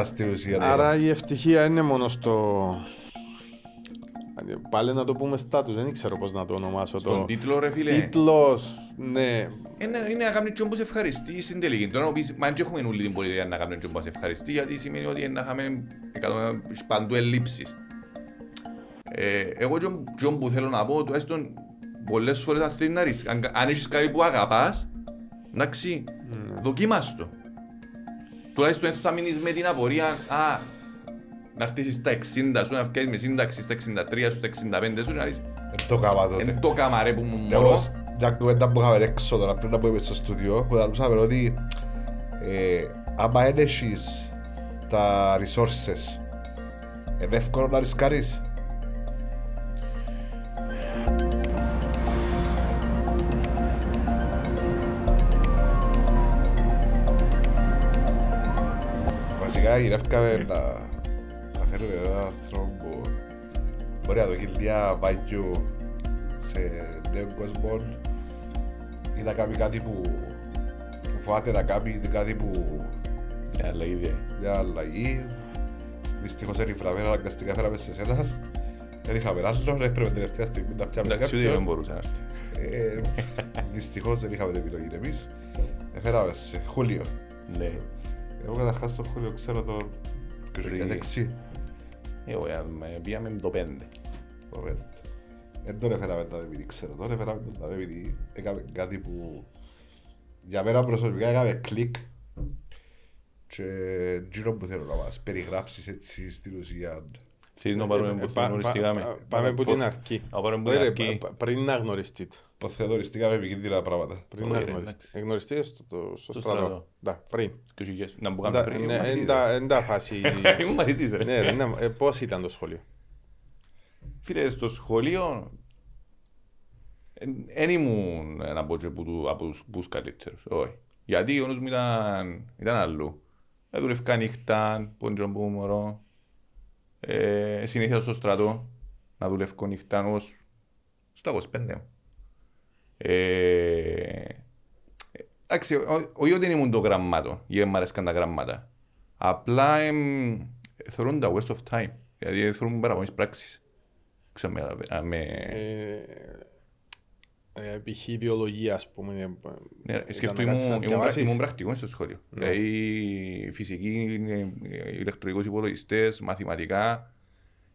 στην ουσία. ναι. Άρα η ευτυχία είναι μόνο στο... Πάλι να το πούμε στάτους, δεν ξέρω πώς να το ονομάσω. Στον το... τίτλο, ρε φίλε. Τίτλος, ναι. Είναι, είναι να κάνει και όπως ευχαριστεί στην τελική. Τώρα να πεις, μα δεν έχουμε όλη την πολιτεία να κάνουμε και όπως ευχαριστεί, γιατί σημαίνει ότι να είχαμε εκατό- παντού ελλείψεις. Ε, εγώ και και που θέλω να πω, τουλάχιστον πολλές φορές αν θέλεις να ρίξεις, αν, αν έχεις κάτι που αγαπάς, εντάξει, δοκίμας το. Τουλάχιστον έτσι θα μείνεις με την απορία, α, να έρθεις στα 60 σου, να βγάλεις με σύνταξη στα 63 σου, στα 65 σου, και να δεις, Δεν το κάμα τότε. είναι το καμαρέ που μου Εγώ, μωρώ. μια κουβέντα που είχαμε έξω τώρα πριν να πούμε στο στούντιο, που θα μιλούσαμε ότι ε, άμα δεν έχεις τα resources, είναι εύκολο να ρισκάρεις. Βασικά γυρεύκαμε να, να φέρουμε έναν άνθρωπο που μπορεί να δοκιμάσει μια βάγιο σε νέο κόσμο ή να κάνει κάτι που, που φοβάται να κάνει ή κάτι που Ναι, αλλά ήδη. μια αλλαγή. Δυστυχώς δεν ήφεραμε, αναγκαστικά φέραμε σε σένα. Δεν είχαμε άλλο, έπρεπε τελευταία στιγμή να πιάμε Εντάξει, ούτε δεν κάποιον. μπορούσε να έρθει. Ε, Δυστυχώς δεν είχαμε την επιλογή εμείς. Έφεραμε σε Χούλιο. Ναι. Εγώ καταρχάς στο Χούλιο ξέρω τον Ρίγη. Κατεξή. Εγώ ε, με- πήγαμε με το 5. Δεν τον έφεραμε τα επειδή ξέρω, τον έφεραμε τα επειδή έκαμε κάτι που για μένα προσωπικά έκαμε κλικ και γύρω που θέλω να μας περιγράψεις έτσι στην ουσία. Θέλεις να πάρουμε Ε, που πα- πα- γνωριστήκαμε; πα- Πάμε από την αρχή. Να πάρουμε που Όχι, την ρε, αρχή. πα- πα- Πριν να γνωριστείτε. Πως θεωρητικά επικίνδυνα πράγματα. Πριν Όχι, να ρε, γνωριστείτε. εντάξει. Εγνωριστείτε στο, το- στο Στο στρατό. στρατό. Ναι, πριν. Και χιλιές. Να που Ναι, κάνουμε πριν. ναι, ήμουν εν τα- μαθητής, εν τα φάση. ρε. Ήμουν μαθητής, ρε. Ναι, ρε, ναι, ε, πώς ήταν το σχολείο; Φίλε, στο σχολείο δεν ήμουν να πω και που του- από τους πούς καλύτερους. Όχι. Γιατί ο νους μου ήταν, ήταν αλλού. Ε, δουλεύκα νύχτα, πόντζο που μωρό. Ε, συνήθιζα στο στρατό να δουλεύω νύχτα ως στα 25 μου. Ε, Εντάξει, ό- όχι ότι δεν ήμουν το γραμμάτο, ή δεν μ' αρέσκαν τα γραμμάτα. Απλά εμ, θεωρούν τα waste of time. Δηλαδή θεωρούν παραπονείς πράξεις. Ξέρω με- αν με... Ε, ε, π.χ. βιολογία, ας πούμε. ε, Ναι, ήταν σκεφτώ, να κάτσεις να ήμουν, ήμουν, πρακ- διαβάσεις. ήμουν πρακτικός στο σχολείο. Δηλαδή φυσική, ε, ηλεκτρονικούς υπολογιστές, μαθηματικά.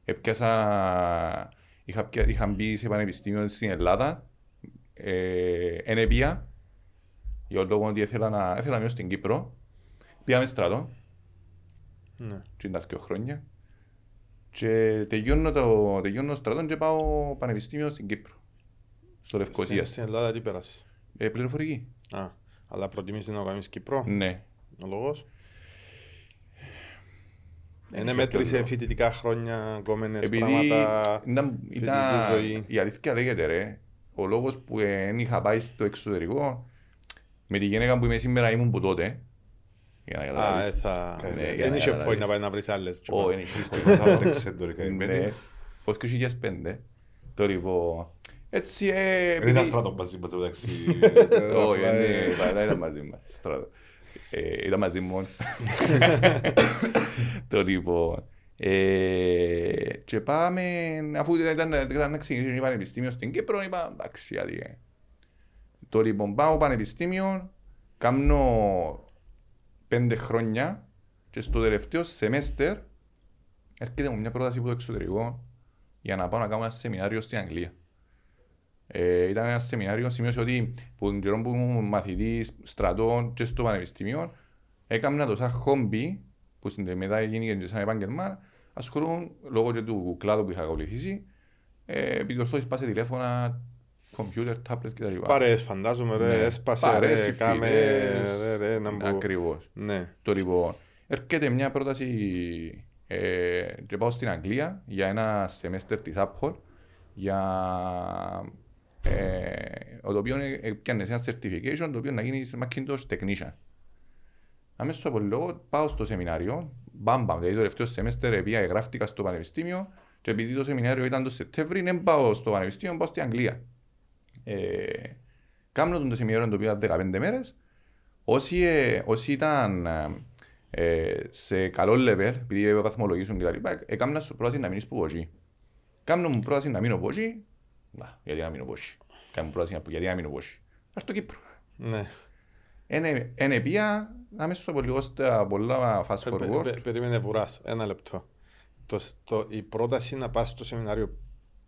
Έπιασα, είχα, πια- είχα μπει σε πανεπιστήμιο στην Ελλάδα. Ε, εν επία, για τον λόγο ότι ήθελα να, ήθελα να μείνω στην Κύπρο. Πήγαμε στρατό, Ναι. και τα δύο χρόνια. Και τελειώνω το, τελειώνω στρατό και πάω πανεπιστήμιο στην Κύπρο. Στο Λευκοσία. Στην- Στην Ελλάδα τι πέρασε; Ε, πληροφορική. Α, αλλά προτιμήσεις να κάνεις Κύπρο, Ναι. ο λόγος; Δεν Είναι είχε μέτρησε ποιο λόγο. φοιτητικά χρόνια, κόμενες Επειδή πράγματα. ήταν, φοιτητική ήταν, ζωή. η αλήθεια λέγεται ρε, ο λόγος που δεν είχα πάει στο εξωτερικό, με τη γυναίκα που είμαι σήμερα ήμουν που τότε. Για να Α, ε, καταλάβεις. θα... Ναι, για Δεν να είχε καταλάβεις. point να πάει να βρεις άλλες. Ω, είναι Θα το εξέντορικα. Ναι, πως και 2005. Το λοιπόν, έτσι ε, Δεν επειδή- ήταν στράτο μαζί μας εντάξει. Όχι, Απλά, ε, δεν δεν ήταν μαζί μας. στο στράτο. Ε, Ήταν μαζί μου. Το λοιπόν. Ε, Και πάμε, αφού ήταν ήταν να ξεκινήσει το πανεπιστήμιο στην Κύπρο, είπα εντάξει, γιατί. ε». Το λοιπόν πάω πανεπιστήμιο, κάνω πέντε χρόνια και στο τελευταίο σεμέστερ έρχεται μου μια πρόταση από το εξωτερικό για να πάω να κάνω ένα σεμινάριο στην Αγγλία. Ε, ήταν ένα σεμινάριο, σημείωσε ότι που τον καιρό που ήμουν μαθητής στρατών και στο πανεπιστήμιο έκανα το σαν χόμπι που στην μετά έγινε και σαν επάγγελμα ασχολούν λόγω και του κλάδου που είχα ακολουθήσει ε, επιδορθώσεις πάσε τηλέφωνα, κομπιούτερ, τάπλετ κτλ. Παρέες φαντάζομαι ρε, Ναι. έσπασε Παρέες, ρε, κάμε συμφιλίες. ρε, ρε, να μπω. Ακριβώς. Ναι. Το λοιπόν, έρχεται μια πρόταση ε, και πάω στην Αγγλία για ένα σεμέστερ της Apple για ε, το οποίο έπιανε ένα certification το οποίο να γίνει Macintosh Technician. Αμέσως από λίγο πάω στο σεμινάριο, μπαμ μπαμ, δηλαδή το τελευταίο σεμέστερ πήγα, εγγράφτηκα στο πανεπιστήμιο και επειδή το σεμινάριο ήταν το Σεπτέμβρη, δεν πάω στο πανεπιστήμιο, πάω στην Αγγλία. Ε, κάνω το σεμινάριο το οποίο ήταν 15 μέρες Όσοι, ε, όσοι ήταν ε, ε, σε καλό level, επειδή βαθμολογήσουν και τα λοιπά, έκανα σου πρόταση να μείνεις που εκεί. Κάμνω μου πρόταση να μείνω από εκεί, να, γιατί να μείνω από εκεί. Κάμνω μου πρόταση να- γιατί να μείνω από εκεί. Ας το Κύπρο. Ναι. Είναι- Είναι πια αμέσως από λίγο στα πολλά fast Πε- πε- forward. πε- Περίμενε βουράς, ένα λεπτό. Το, σ- το, η πρόταση να πας στο σεμινάριο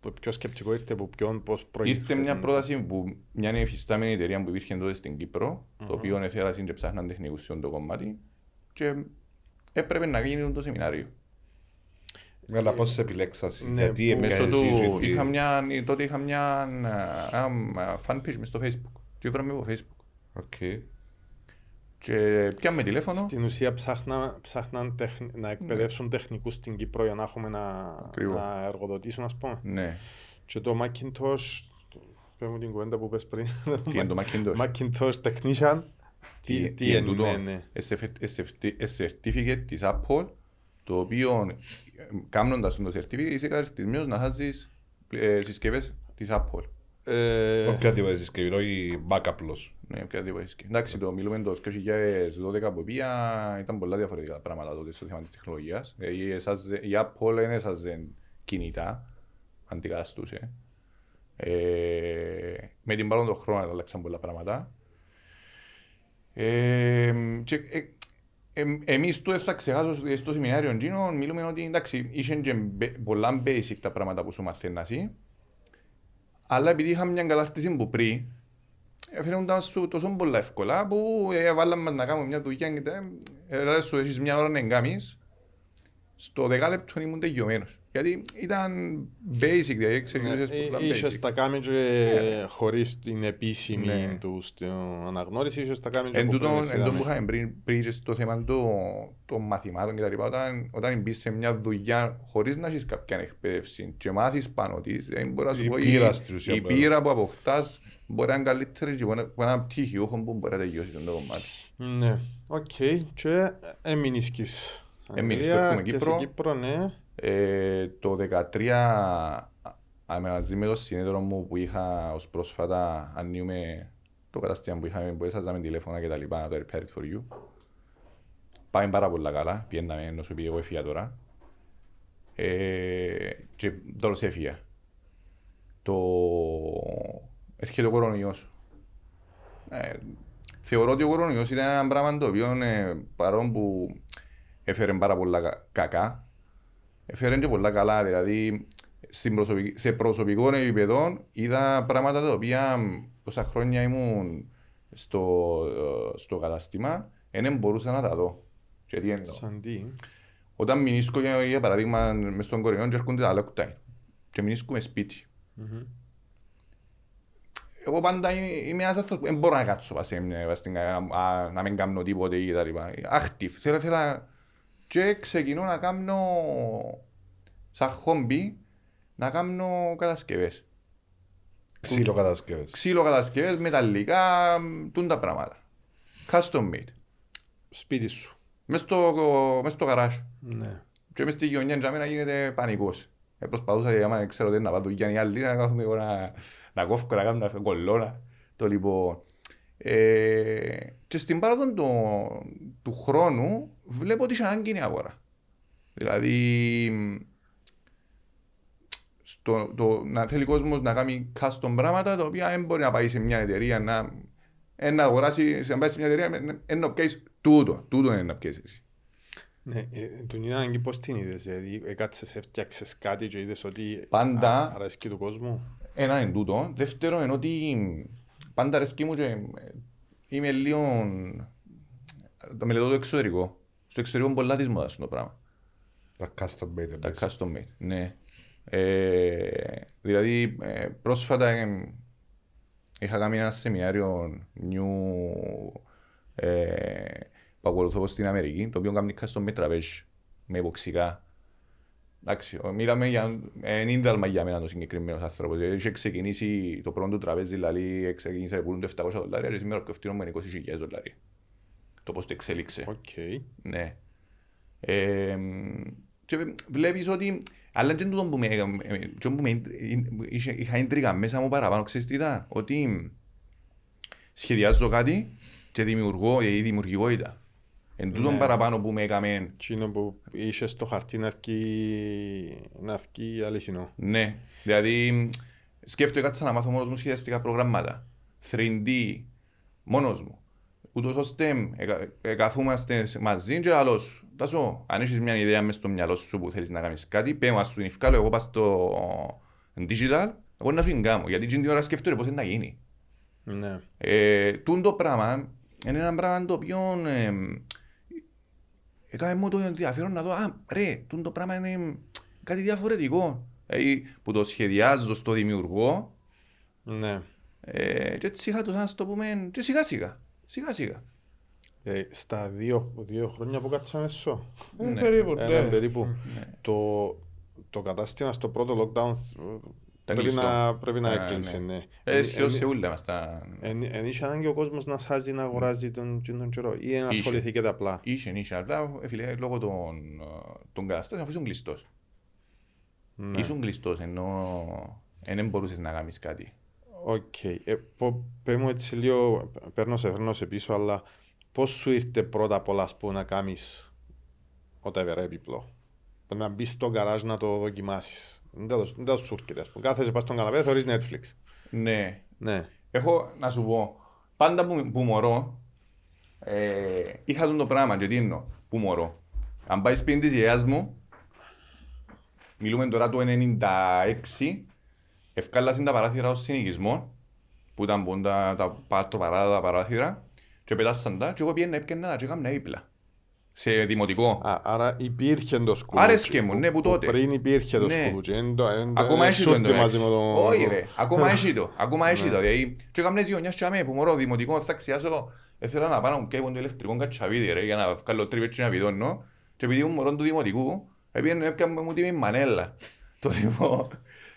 που πιο σκεπτικό ήρθε από ποιον, πώς προήλθε. Ήρθε μια πρόταση που μια εφιστάμενη εταιρεία που υπήρχε τότε στην Κύπρο, το οποίο εθέρασαν και ψάχναν τεχνικούς σε αυτό το κομμάτι και έπρεπε να γίνει το σεμινάριο. Αλλά πώς σε επιλέξασαι, Ναι, γιατί που- Μέσω έπιασες του, εσύ είχα τι- μια, τότε είχα μια α, α, fan page μες στο facebook και βράμε από facebook Οκ. Και πιάμε τηλέφωνο Στην ουσία ψάχνα, ψάχναν τεχ, να εκπαιδεύσουν τεχνικούς στην Κύπρο για να έχουμε να, Ακριβώς. να εργοδοτήσουν, ας πούμε. ναι, Και το Macintosh, το- πες μου την κουβέντα που πες πριν. τι είναι το Macintosh; Macintosh Technician. Τι, τι είναι τούτο, είναι, ναι. Ε, certificate της Apple το οποίο ε, κάνοντας το certificate είσαι καταρτισμένος να χάσεις ε, συσκευές της Apple Ε, Οποιαδήποτε συσκευή, όχι Mac απλώς. Ναι, οποιαδήποτε συσκευή. Εντάξει, το μιλούμε το 2012 που πήγα, ήταν πολλά διαφορετικά τα πράγματα τότε στο θέμα της τεχνολογίας. Ε, η, εσάζε- η Apple δεν έσαζε κινητά, αντικαταστούσε. Ε, με την παρόν των χρόνων άλλαξαν πολλά πράγματα. Ε, και, ε, ε, εμείς του θα ξεχάσω στο- στο σεμινάριο εκείνο, μιλούμε ότι εντάξει, είχαν και μπε- πολλά basic τα πράγματα που σου μαθαίνας εσύ, αλλά επειδή είχαμε μια κατάρτιση που πριν, έφερνονταν σου τόσο πολλά εύκολα που ε, βάλαμε μας να κάνουμε μια δουλειά και τα- ε, δηλαδή σου έχεις μια ώρα να εγκάμεις, στο δεκάλεπτο ήμουν τελειωμένος. Γιατί ήταν basic, δηλαδή ξεκινούσες ναι, πολλά ε, Είχες basic. τα κάνει και χωρίς την επίσημη Ναι. του στην αναγνώριση, είχες τα κάνει και Εν από τούτον, πριν, εν τούτον είδαμε. που είχαμε πριν, πριν και στο θέμα το- των μαθημάτων και τα λοιπά, όταν, όταν μπεις σε μια δουλειά χωρίς να έχεις κάποια εκπαίδευση και μάθεις πάνω της, δεν μπορεί να σου Η πω πείρας στην ουσίας η μπορεί. πείρα που αποκτάς μπορεί να είναι καλύτερη και από ένα πτυχιούχο που μπορεί να τελειώσει το κομμάτι. Ναι, οκ. Και έμεινες και στην Έμεινες Αγγλία στο- έχουμε και Κύπρο. στην Κύπρο, ναι. Ε, το 2013 α, μαζί με το συνέταιρο μου που είχα ως πρόσφατα ανοίγουμε το κατάστημα που είχαμε που έσαζαμε τηλέφωνα και τα λοιπά, το Repair It For You. Πάμε πάρα πολλά καλά, πιέναμε ενώ σου πει εγώ έφυγα τώρα. Ε, και τέλος έφυγα. Το... Έρχεται ο κορονοϊός. Ε, θεωρώ ότι ο κορονοϊός ήταν ένα πράγμα το οποίο ε, παρόν που έφερε πάρα πολλά κα- κακά, έφερε και πολλά καλά. Δηλαδή, στην προσωπική, σε προσωπικό επίπεδο είδα πράγματα τα οποία μ, τόσα χρόνια ήμουν στο, ε, στο κατάστημα, δεν μπορούσα να τα δω. Και τι εννοώ. Σαν τι; Όταν μηνίσκω για, για παράδειγμα μες στον κορονοϊό και έρχονται τα lockdown και μηνίσκουμε σπίτι. Μμμ. Εγώ πάντα είμαι είμαι ένας άνθρωπος που δεν μπορώ να κάτσω πας σε μια- πας στην κα- α, να μην κάνω τίποτε ή τα λοιπά. Active. Θέλω, θέλω να- και ξεκινώ να κάνω σαν χόμπι να κάνω κατασκευές. Ξύλο κατασκευές. Ξύλο κατασκευές, μεταλλικά, τούν τα πράγματα. Custom made. Σπίτι σου. Μες στο, μες στο γαράζ. Ναι. Και μες στη γειτονιά για μένα γίνεται πανικός. Ε, προσπαθούσα, άμα δεν ξέρω τι να πάω δουλειά οι άλλοι, να κάθομαι εγώ να, να κόφω, να κάνω να κολλώνα. Το λοιπόν. Ε, και στην πάροδο του, του χρόνου βλέπω ότι είχε ανάγκη η αγορά. Δηλαδή, στο, το, να θέλει κόσμος να κάνει custom πράγματα τα οποία δεν μπορεί να πάει σε μια εταιρεία να, ε, να αγοράσει, να πάει σε μια εταιρεία ε, να πιάσει τούτο. Τούτο είναι να πιάσει εσύ. Ναι, ε, τον είδα ανάγκη πώς την είδες, δηλαδή έκατσες, έφτιαξες κάτι και είδες ότι Πάντα. α- αρέσκει του κόσμου. Ένα είναι τούτο. Δεύτερο είναι ότι πάντα αρέσκει μου και ε, είμαι λίγο... Το μελετώ το εξωτερικό. Στο εξωτερικό είναι πολλά της μόδας το πράγμα. Τα custom made. Τα εντάξει. custom made. Ναι. Ε, δηλαδή ε, πρόσφατα ε, είχα κάνει ένα σεμινάριο new, ε, που ακολουθώ στην Αμερική, το οποίο κάνει custom made τραπέζι με εποξικά. Εντάξει, ο- μιλάμε για ένα ίνδαλμα για μένα το συγκεκριμένο άνθρωπο. Δηλαδή, είχε ξεκινήσει το πρώτο του τραπέζι, δηλαδή ξεκίνησε να πουλούν το 700 δολάρια και σήμερα το φτύνω με 20.000 δολάρια. Το πώς το εξέλιξε. Οκ. Ναι. Ε, και βλέπεις ότι... Αλλά και τούτο που με, ε, και που με είχε- είχα ίντρικα μέσα μου παραπάνω, ξέρεις τι ήταν, ότι σχεδιάζω κάτι και δημιουργώ η δημιουργικότητα. Εν τούτον Ναι. παραπάνω που με έκαμε, Εκείνο που είσαι στο χαρτί να βγει, να βγει αληθινό. ναι. Δηλαδή, σκέφτομαι κάτσα να μάθω μόνος μου σχεδιαστικά προγράμματα. 3D, μόνος μου. Ούτως ώστε εκα- εκαθούμαστε μαζί και άλλο σου. Τάσο, αν έχεις μια ιδέα μες στο μυαλό σου που θέλεις να κάνεις κάτι, πέ μας του νυφκάλω, εγώ πάω στο digital, εγώ να σου την κάνω. Γιατί την ώρα σκέφτομαι πώς είναι να γίνει. Ναι. Ε, τούν το πράγμα είναι ένα πράγμα το οποίο ε, έκανε μου το ενδιαφέρον να δω, α, ρε, τούν το πράγμα είναι κάτι διαφορετικό. Δηλαδή, που το σχεδιάζω στο δημιουργό Ναι. ε, και έτσι είχα το σαν να το πούμε και σιγά σιγά, σιγά σιγά. Ε, στα δύο, δύο χρόνια που κάτσαμε σω. Ε, Ναι. περίπου, Ένα ναι. περίπου. Το, το κατάστημα στο πρώτο lockdown ε, πρέπει κλειστό. να, πρέπει να Α, έκλεισε, ναι. ναι. Ε, Ε, σχεδόν ε, σε ούλα μας τα... Εν εν είχε ανάγκη ο κόσμος να σάζει να αγοράζει τον, τον καιρό ή να ασχοληθεί και τα απλά. Είχε, είχε, αλλά ε, φίλε, λόγω των, ε, των καταστάσεων αφού ήσουν κλειστός. Ναι. Ήσουν κλειστός ενώ δεν μπορούσες να κάνεις κάτι. Οκ. Ε, πω- πέ μου έτσι λίγο, παίρνω σε φέρνω σε πίσω, αλλά πώς σου ήρθε πρώτα απ' όλα ας πούμε, να κάνεις whatever έπιπλο; Να μπεις στο γκαράζ να το δοκιμάσεις. Δεν το- δεν το σου έρχεται, ας πούμε. Κάθεσαι πας στον καναπέ, θωρείς Netflix. Ναι, Ναι. Έχω να σου πω, πάντα που, που μωρώ, ε, είχα τον το πράγμα και τι εννοώ, που μωρώ. Αν πάει σπίτι της γιαγιάς μου, μιλούμε τώρα το 96, ευκάλασαν τα παράθυρα ως συνοικισμό, που ήταν που τα, τα, τα, τα, παρά- τα παράθυρα, και πετάσαν τα και εγώ πήγαινα έπαιρνα τα και έκανα ύπλα. Σε δημοτικό. Α, άρα υπήρχε το σκουλούτσι. Άρεσκε μου, ναι, που τότε. Πριν υπήρχε το Ναι. σκουλούτσι. Εν το- εν το- Ακόμα εν έχει σου το έρθει εντωμεταξύ. μαζί με το... Όχι ρε, ακόμα έχει το. Ακόμα έχει το. Δηλαδή, και έκαμε έτσι γωνιάς και αμέ που μωρώ δημοτικό θα ξιάσω. Έθελα να πάω να μου καίγω το ηλεκτρικό κατσαβίδι ρε για να βγάλω τρύπες και να πηδώνω. Και επειδή ήμουν μωρό του δημοτικού, έπιανε έπιανε μου τη μανέλα. Το λοιπόν,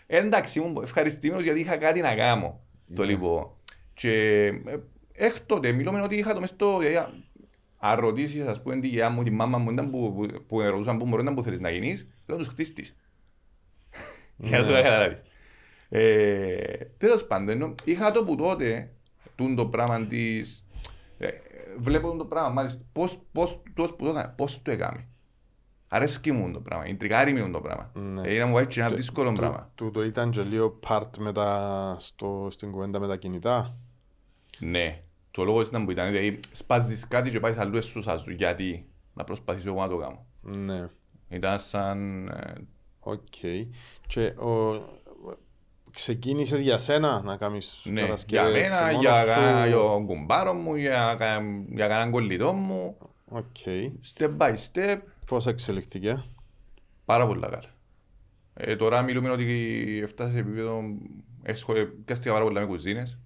εντάξει ήμουν ευχαριστημένος γιατί είχα κάτι να κάνω. Το λοιπόν. Και ε, εκ τότε μιλούμε ότι είχα το μες στο... δηλαδή, Αν ρωτήσεις ας πούμε τη γιαγιά μου, τη μάμα μου, ήταν που, που, που ρωτούσαν που μωρό ήταν που θέλεις να γίνεις, λέω τους χτίστης. Για να σου καταλάβεις. Ε, τέλος πάντων, ενώ είχα το που τότε, τούν το πράγμα της... Ε, βλέπω το πράγμα, μάλιστα, πώς, πώς, πώς, που το έκαμε, πώς το έκαμε. Αρέσκει μου το πράγμα, ιντριγκάρει μου το πράγμα. Ναι. Ε, να μου βάλει και ένα δύσκολο πράγμα. Του το ήταν και λίγο part με τα, στο, στην κουβέντα με τα κινητά. Ναι. Και ο λόγος ήταν που ήταν, δηλαδή σπάζεις κάτι και πάεις αλλού εσούσας γιατί να προσπαθήσω εγώ να το κάνω. Ναι. Ήταν σαν... ε, Οκ. Και ο, ξεκίνησες για σένα να κάνεις Ναι, για κατασκευές μένα, μόνος για, σου; κα- για τον κουμπάρο μου, για, κα- για κανέναν κολλητό μου. Οκ. Step by step, Πώς εξελιχθήκε; πάρα πολλά καλά. Ε, τώρα μιλούμε ότι έφτασε σε επίπεδο, έσχολε, πιάστηκα πάρα πολλά με κουζίνες.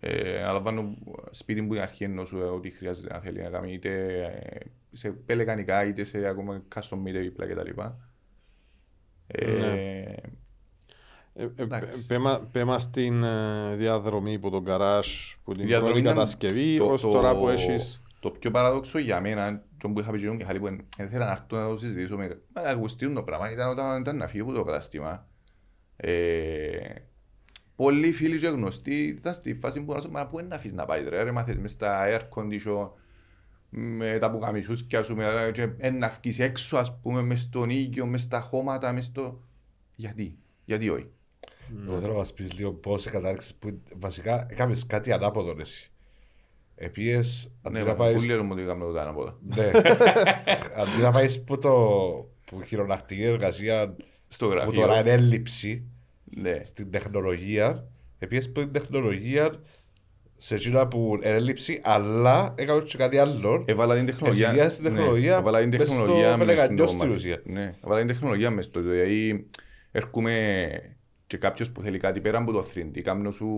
Ε, αναλαμβάνω σπίτι μου την αρχή εννοώ σου ότι χρειάζεται να θέλει να κάνει είτε ε, σε πελεκανικά είτε σε ακόμα custom made έπιπλα κτλ. Ε, Ναι. Ε, ε, Εντάξει. πέ μα- Πέ μας την ε, διαδρομή που τον γκαράζ, που την διαδρομή πρώτη ήταν κατασκευή, το- ως το- τώρα που έχεις... Το πιο παράδοξο για μένα, και που είχα πει και εγώ και χαλή που δεν ήθελα να έρθω να το συζητήσω με να ακουστούν το πράγμα, ήταν όταν ήταν να φύγω από το κατάστημα. Ε, πολλοί φίλοι και γνωστοί ήταν στη φάση που να μα πού είναι να αφήσεις να πάεις ρε, ρε μάθες μες στα air condition, με τα πουκαμισούθια σου, με, και ε, να βγεις έξω ας πούμε μες στον οίκιο, μες στα χώματα, μες στο... Γιατί, γιατί όχι; Εγώ θέλω να μας πεις λίγο πώς κατάρριξες που βασικά έκαμες κάτι ανάποδο ρε εσύ. Επίες, αντί Ναι, να μα, πάεις... πολύ λέμε ότι κάνουμε το ανάποδα. Ναι. Αντί να πάεις που το... που χειρονακτική εργασία Στο που γραφείο. τώρα είναι έλλειψη Ναι. στην τεχνολογία, επίες που την τεχνολογία σε εκείνα που είναι έλλειψη, αλλά έκαμε και κάτι άλλο. Έβαλα την τεχνολογία. Εσυγεία στην τεχνολογία Ναι, έβαλα την μες στο τεχνολογία μες πελεγανιό στο στην κομμάτι. ουσία. Ναι, έβαλα την τεχνολογία μες στο. Δηλαδή, έρχομαι και κάποιος που θέλει κάτι πέρα από το 3D, κάνω σου,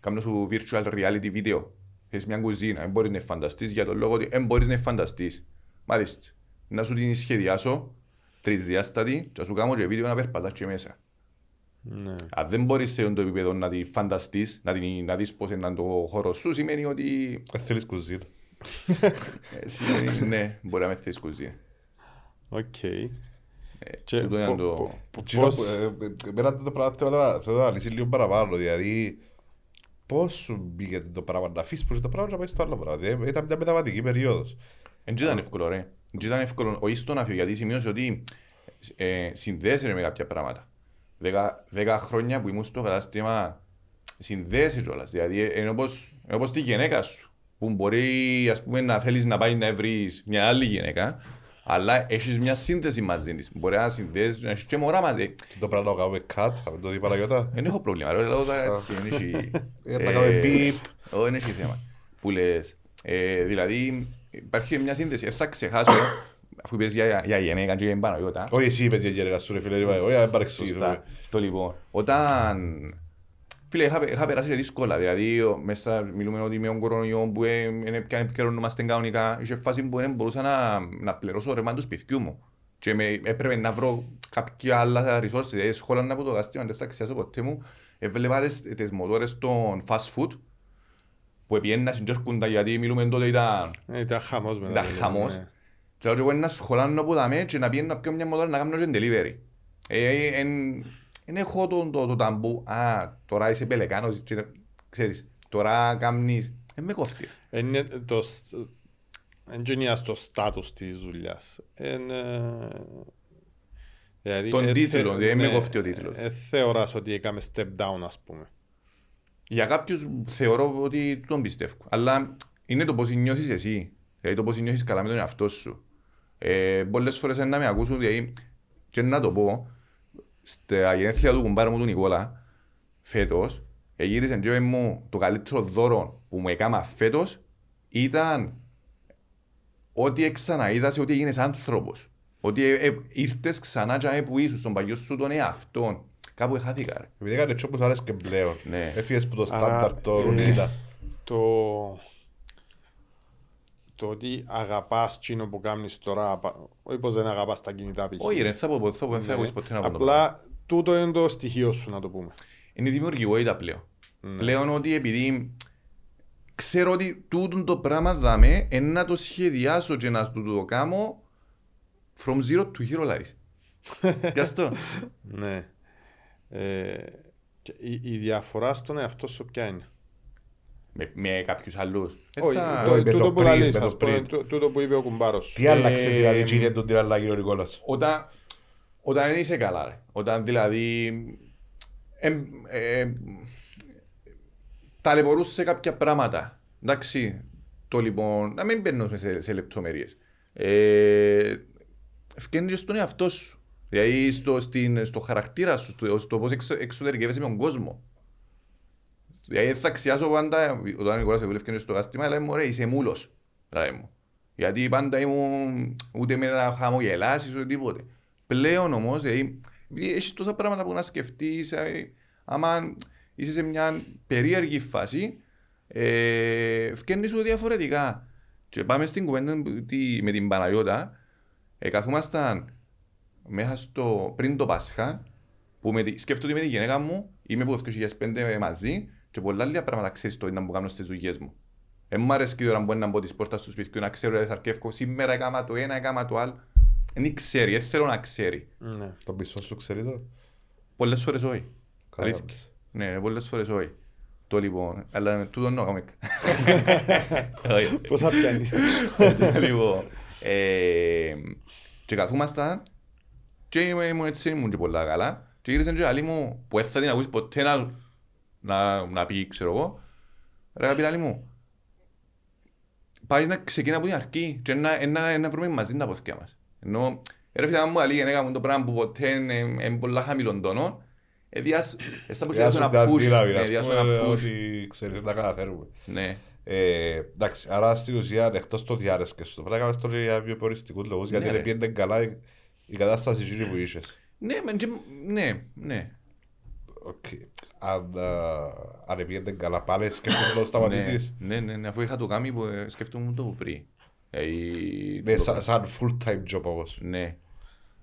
κάνω σου virtual reality video. Έχεις μια κουζίνα, δεν μπορείς να φανταστείς για τον λόγο ότι δεν μπορείς να φανταστείς. Μάλιστα, να σου την σχεδιάσω τρισδιάστατη και να σου κάνω και βίντεο να περπατάς και μέσα. Ναι. Αν δεν μπορείς σε αυτό το επίπεδο να τη φανταστείς, να, την, να δεις πώς είναι το χώρο σου, σημαίνει ότι Δεν θέλεις κουζίνα. ε, σημαίνει, ναι, μπορεί να με θες κουζίνα. Οκ. Και Ε, τούτο ήταν το... πο- Εκείνο πώς- που, ε, ε, Εμένα το πράγμα θέλω να- θέλω να αναλύσει λίγο παραπάνω, δηλαδή Πώς σου μπήκε το πράγμα να αφήσεις πως το πράγμα να πάει στο άλλο πράγμα. Δηλαδή, Ήταν μια μεταβατική περίοδος. Δεν ήταν εύκολο ρε. Δεν ήταν εύκολο ο Ιστον να φύγει γιατί σημείωσε ότι ε, συνδέεσαι ρε με κάποια πράγματα. Δέκα, δέκα χρόνια που ήμουν στο κατάστημα συνδέεσαι κιόλας. Δηλαδή ε, είναι όπως, είναι όπως τη γυναίκα σου που μπορεί ας πούμε, να θέλεις να πάει να βρεις μια άλλη γυναίκα αλλά έχεις μια σύνδεση μαζί της. Μπορεί να συνδέσεις, να έχεις και μωρά μαζί. Το πράγμα να το κάνουμε cut, να το δει Παναγιώτα. Δεν έχω πρόβλημα, ρε, λέω το έτσι, δεν έχει... Ε, Να κάνουμε beep. Όχι, δεν έχει θέμα. Που λες, ε, δηλαδή υπάρχει μια σύνδεση, δεν θα ξεχάσω, αφού είπες για, για γυναίκα και για την Παναγιώτα, Όχι εσύ είπες για γέρεγα σου ρε φίλε, είπα, όχι δεν παρεξηγηθούμε. Σωστά. Το λοιπόν, όταν. Φίλε, είχα, είχα περάσει και δύσκολα. Δηλαδή, ο- μέσα μιλούμε ότι με τον κορονοϊό που ε, είναι πια επικαιρωνόμαστε κανονικά, είχε φάση που δεν μπορούσα να, να πληρώσω ρεμά του σπιτιού μου. Και με, έπρεπε να βρω κάποια άλλα resources. Δηλαδή, σχόλανα από το δαστήμα, δεν θα ξεχάσω ποτέ μου. Έβλεπα τις, τις μοτόρες των fast food που επιέννα συντέρχοντα γιατί μιλούμε τότε ήταν Ε, Ήταν χαμός μετά. ήταν δηλαδή, χαμός. ναι. Και εγώ να σχολάνω που δαμε και να πιένω να πιω μια μοτόρα να κάνω και delivery. Ε, εν- εν έχω το, το, το ταμπού, α, τώρα είσαι πελεκάνος, και, ξέρεις, τώρα κάνεις, δεν με κόφτει. Είναι το... σ- εν γενιά στο στάτους της δουλειάς. Εν, ε, δηλαδή, Τον ε, τίτλο, θε- δηλαδή, με ναι, κόφτει ο τίτλος. ε, θεωράς ότι έκαμε step down, ας πούμε. Για κάποιους θεωρώ ότι τον πιστεύω, αλλά είναι το πώς νιώθεις εσύ, δηλαδή το πώς νιώθεις καλά με τον εαυτό σου. Ε, πολλές φορές είναι να με ακούσουν, δηλαδή, και να το πω, στα γενέθλια του κουμπάρα μου του Νικόλα, φέτος, εγύρισε και είπε μου το καλύτερο δώρο που μου έκανα φέτος ήταν ότι ξαναείδασε ότι έγινες άνθρωπος. Ότι ε, ε, ήρθες ξανά και ε, που ήσουν στον παλιό σου τον εαυτόν. Κάπου εχάθηκα ρε. Επειδή έκανε έτσι όπως άρεσε και πλέον. Ναι. Έφυγες που το Άρα, στάνταρ, το ε, ρουτίνα. Το... Το ότι αγαπάς τσίνο που κάνεις τώρα, απα- όχι πως δεν αγαπάς τα κινητά π.χ. Όχι ρε, θα πω, θα πω, δεν θα Ναι. ακούσεις ποτέ να πω το πράγμα. Απλά τούτο είναι το στοιχείο σου, να το πούμε. Είναι η δημιουργικότητα πλέον. Ναι. Πλέον ότι επειδή ξέρω ότι τούτο το πράγμα δάμε, είναι να το σχεδιάσω και να το, το κάνω from zero to hero life. Γι' αυτό. Ναι. Ε, και η, η διαφορά στον εαυτό σου ποια είναι; Με, με κάποιους άλλους. Ε, Όχι, θα- το, όχι, με τούτο το που πριν, λαλείς, με το ας πούμε, πριν. τού- τούτο που είπε ο κουμπάρος σου. Τι άλλαξε Ε, δηλαδή και είναι τον την αλλαγή ο Νικόλας. Όταν, όταν δεν είσαι καλά, ρε. Όταν δηλαδή. εμ, ε, ταλαιπωρούσε σε κάποια πράγματα. Εντάξει. Το λοιπόν. Να μην μπαίνω σε, σε λεπτομέρειες. Ε, Ευκαινεί στον εαυτό σου. Δηλαδή στο, στην, στο χαρακτήρα σου, στο, στο πώς εξω, εξωτερικεύεσαι με τον κόσμο. Δηλαδή θα αξιάζω πάντα, όταν ο Νικόλας δουλεύει στο κάστημα, λέει μου, ρε, είσαι μούλος. λέει μου. Γιατί πάντα ήμουν ούτε με να χαμογελάσεις ούτε τίποτε. Πλέον όμως, δηλαδή, επειδή έχεις τόσα πράγματα που να σκεφτείς, ε, άμα είσαι σε μια περίεργη φάση, ε, φκένεις σου διαφορετικά. Και πάμε στην κουβέντα που- τι- με την Παναγιώτα, ε, καθόμασταν μέσα στο, πριν το Πάσχα, που με, τη- σκέφτομαι με τη γυναίκα μου, είμαι από το 2005 μαζί και πολλά άλλα πράγματα ξέρεις το να που κάνω στις δουλειές μου. Δεν μου αρέσει τώρα που είναι να μπω της πόρτας του σπιτιού να ξέρω ότι αρκεύκω σήμερα έκαμα το ένα, έκαμα το άλλο. Δεν ξέρει, δεν θέλω να ξέρει. Ναι. Το πίσω σου ξέρει το; Πολλές φορές όχι. Καλά Αλήθεια. κάνεις. Ναι, πολλές φορές όχι. Το λοιπόν, αλλά με τούτο νο έκαμε. Όχι. Πώς θα πιάνεις. λοιπόν, ε, και καθούμασταν και είμαι- ήμουν έτσι, ήμουν και πολλά καλά και γύρισαν και άλλοι μου που δεν θα την ακούσει ποτέ να, να, να πει, ξέρω εγώ ρε αγαπητοί άλλοι μου πάει να ξεκινά από την αρχή και να, να, να βρούμε μαζί τα πόθηκια μας ενώ ρε φίλε μου άλλη γενέκα μου το πράγμα που ποτέ είναι είναι πολλά χαμηλών τόνων ε, διάς, εσά που Διάσου ένα τα push, δύναμη, ναι, ας διάσου πούμε, ένα push, ότι ξέρεις να καταφέρουμε. ναι. Ε, εντάξει, άρα στην ουσία εκτός το διάρεσκες σου, πρέπει να κάνεις τώρα για βιοποριστικούς λόγους, γιατί Ναι, δεν ρε. πήγαινε καλά η- η κατάσταση εκείνη που είσες. Ναι, μεν και- ναι, ναι. Οκ. Αν, α, αν πήγαινε καλά πάλι, σκέφτεσαι να το σταματήσεις. Ναι, ναι, ναι, αφού είχα το κάνει που ε, σκέφτομαι το πριν. Ε, η- Ναι, το- σαν- σαν full-time job όμως. Ναι.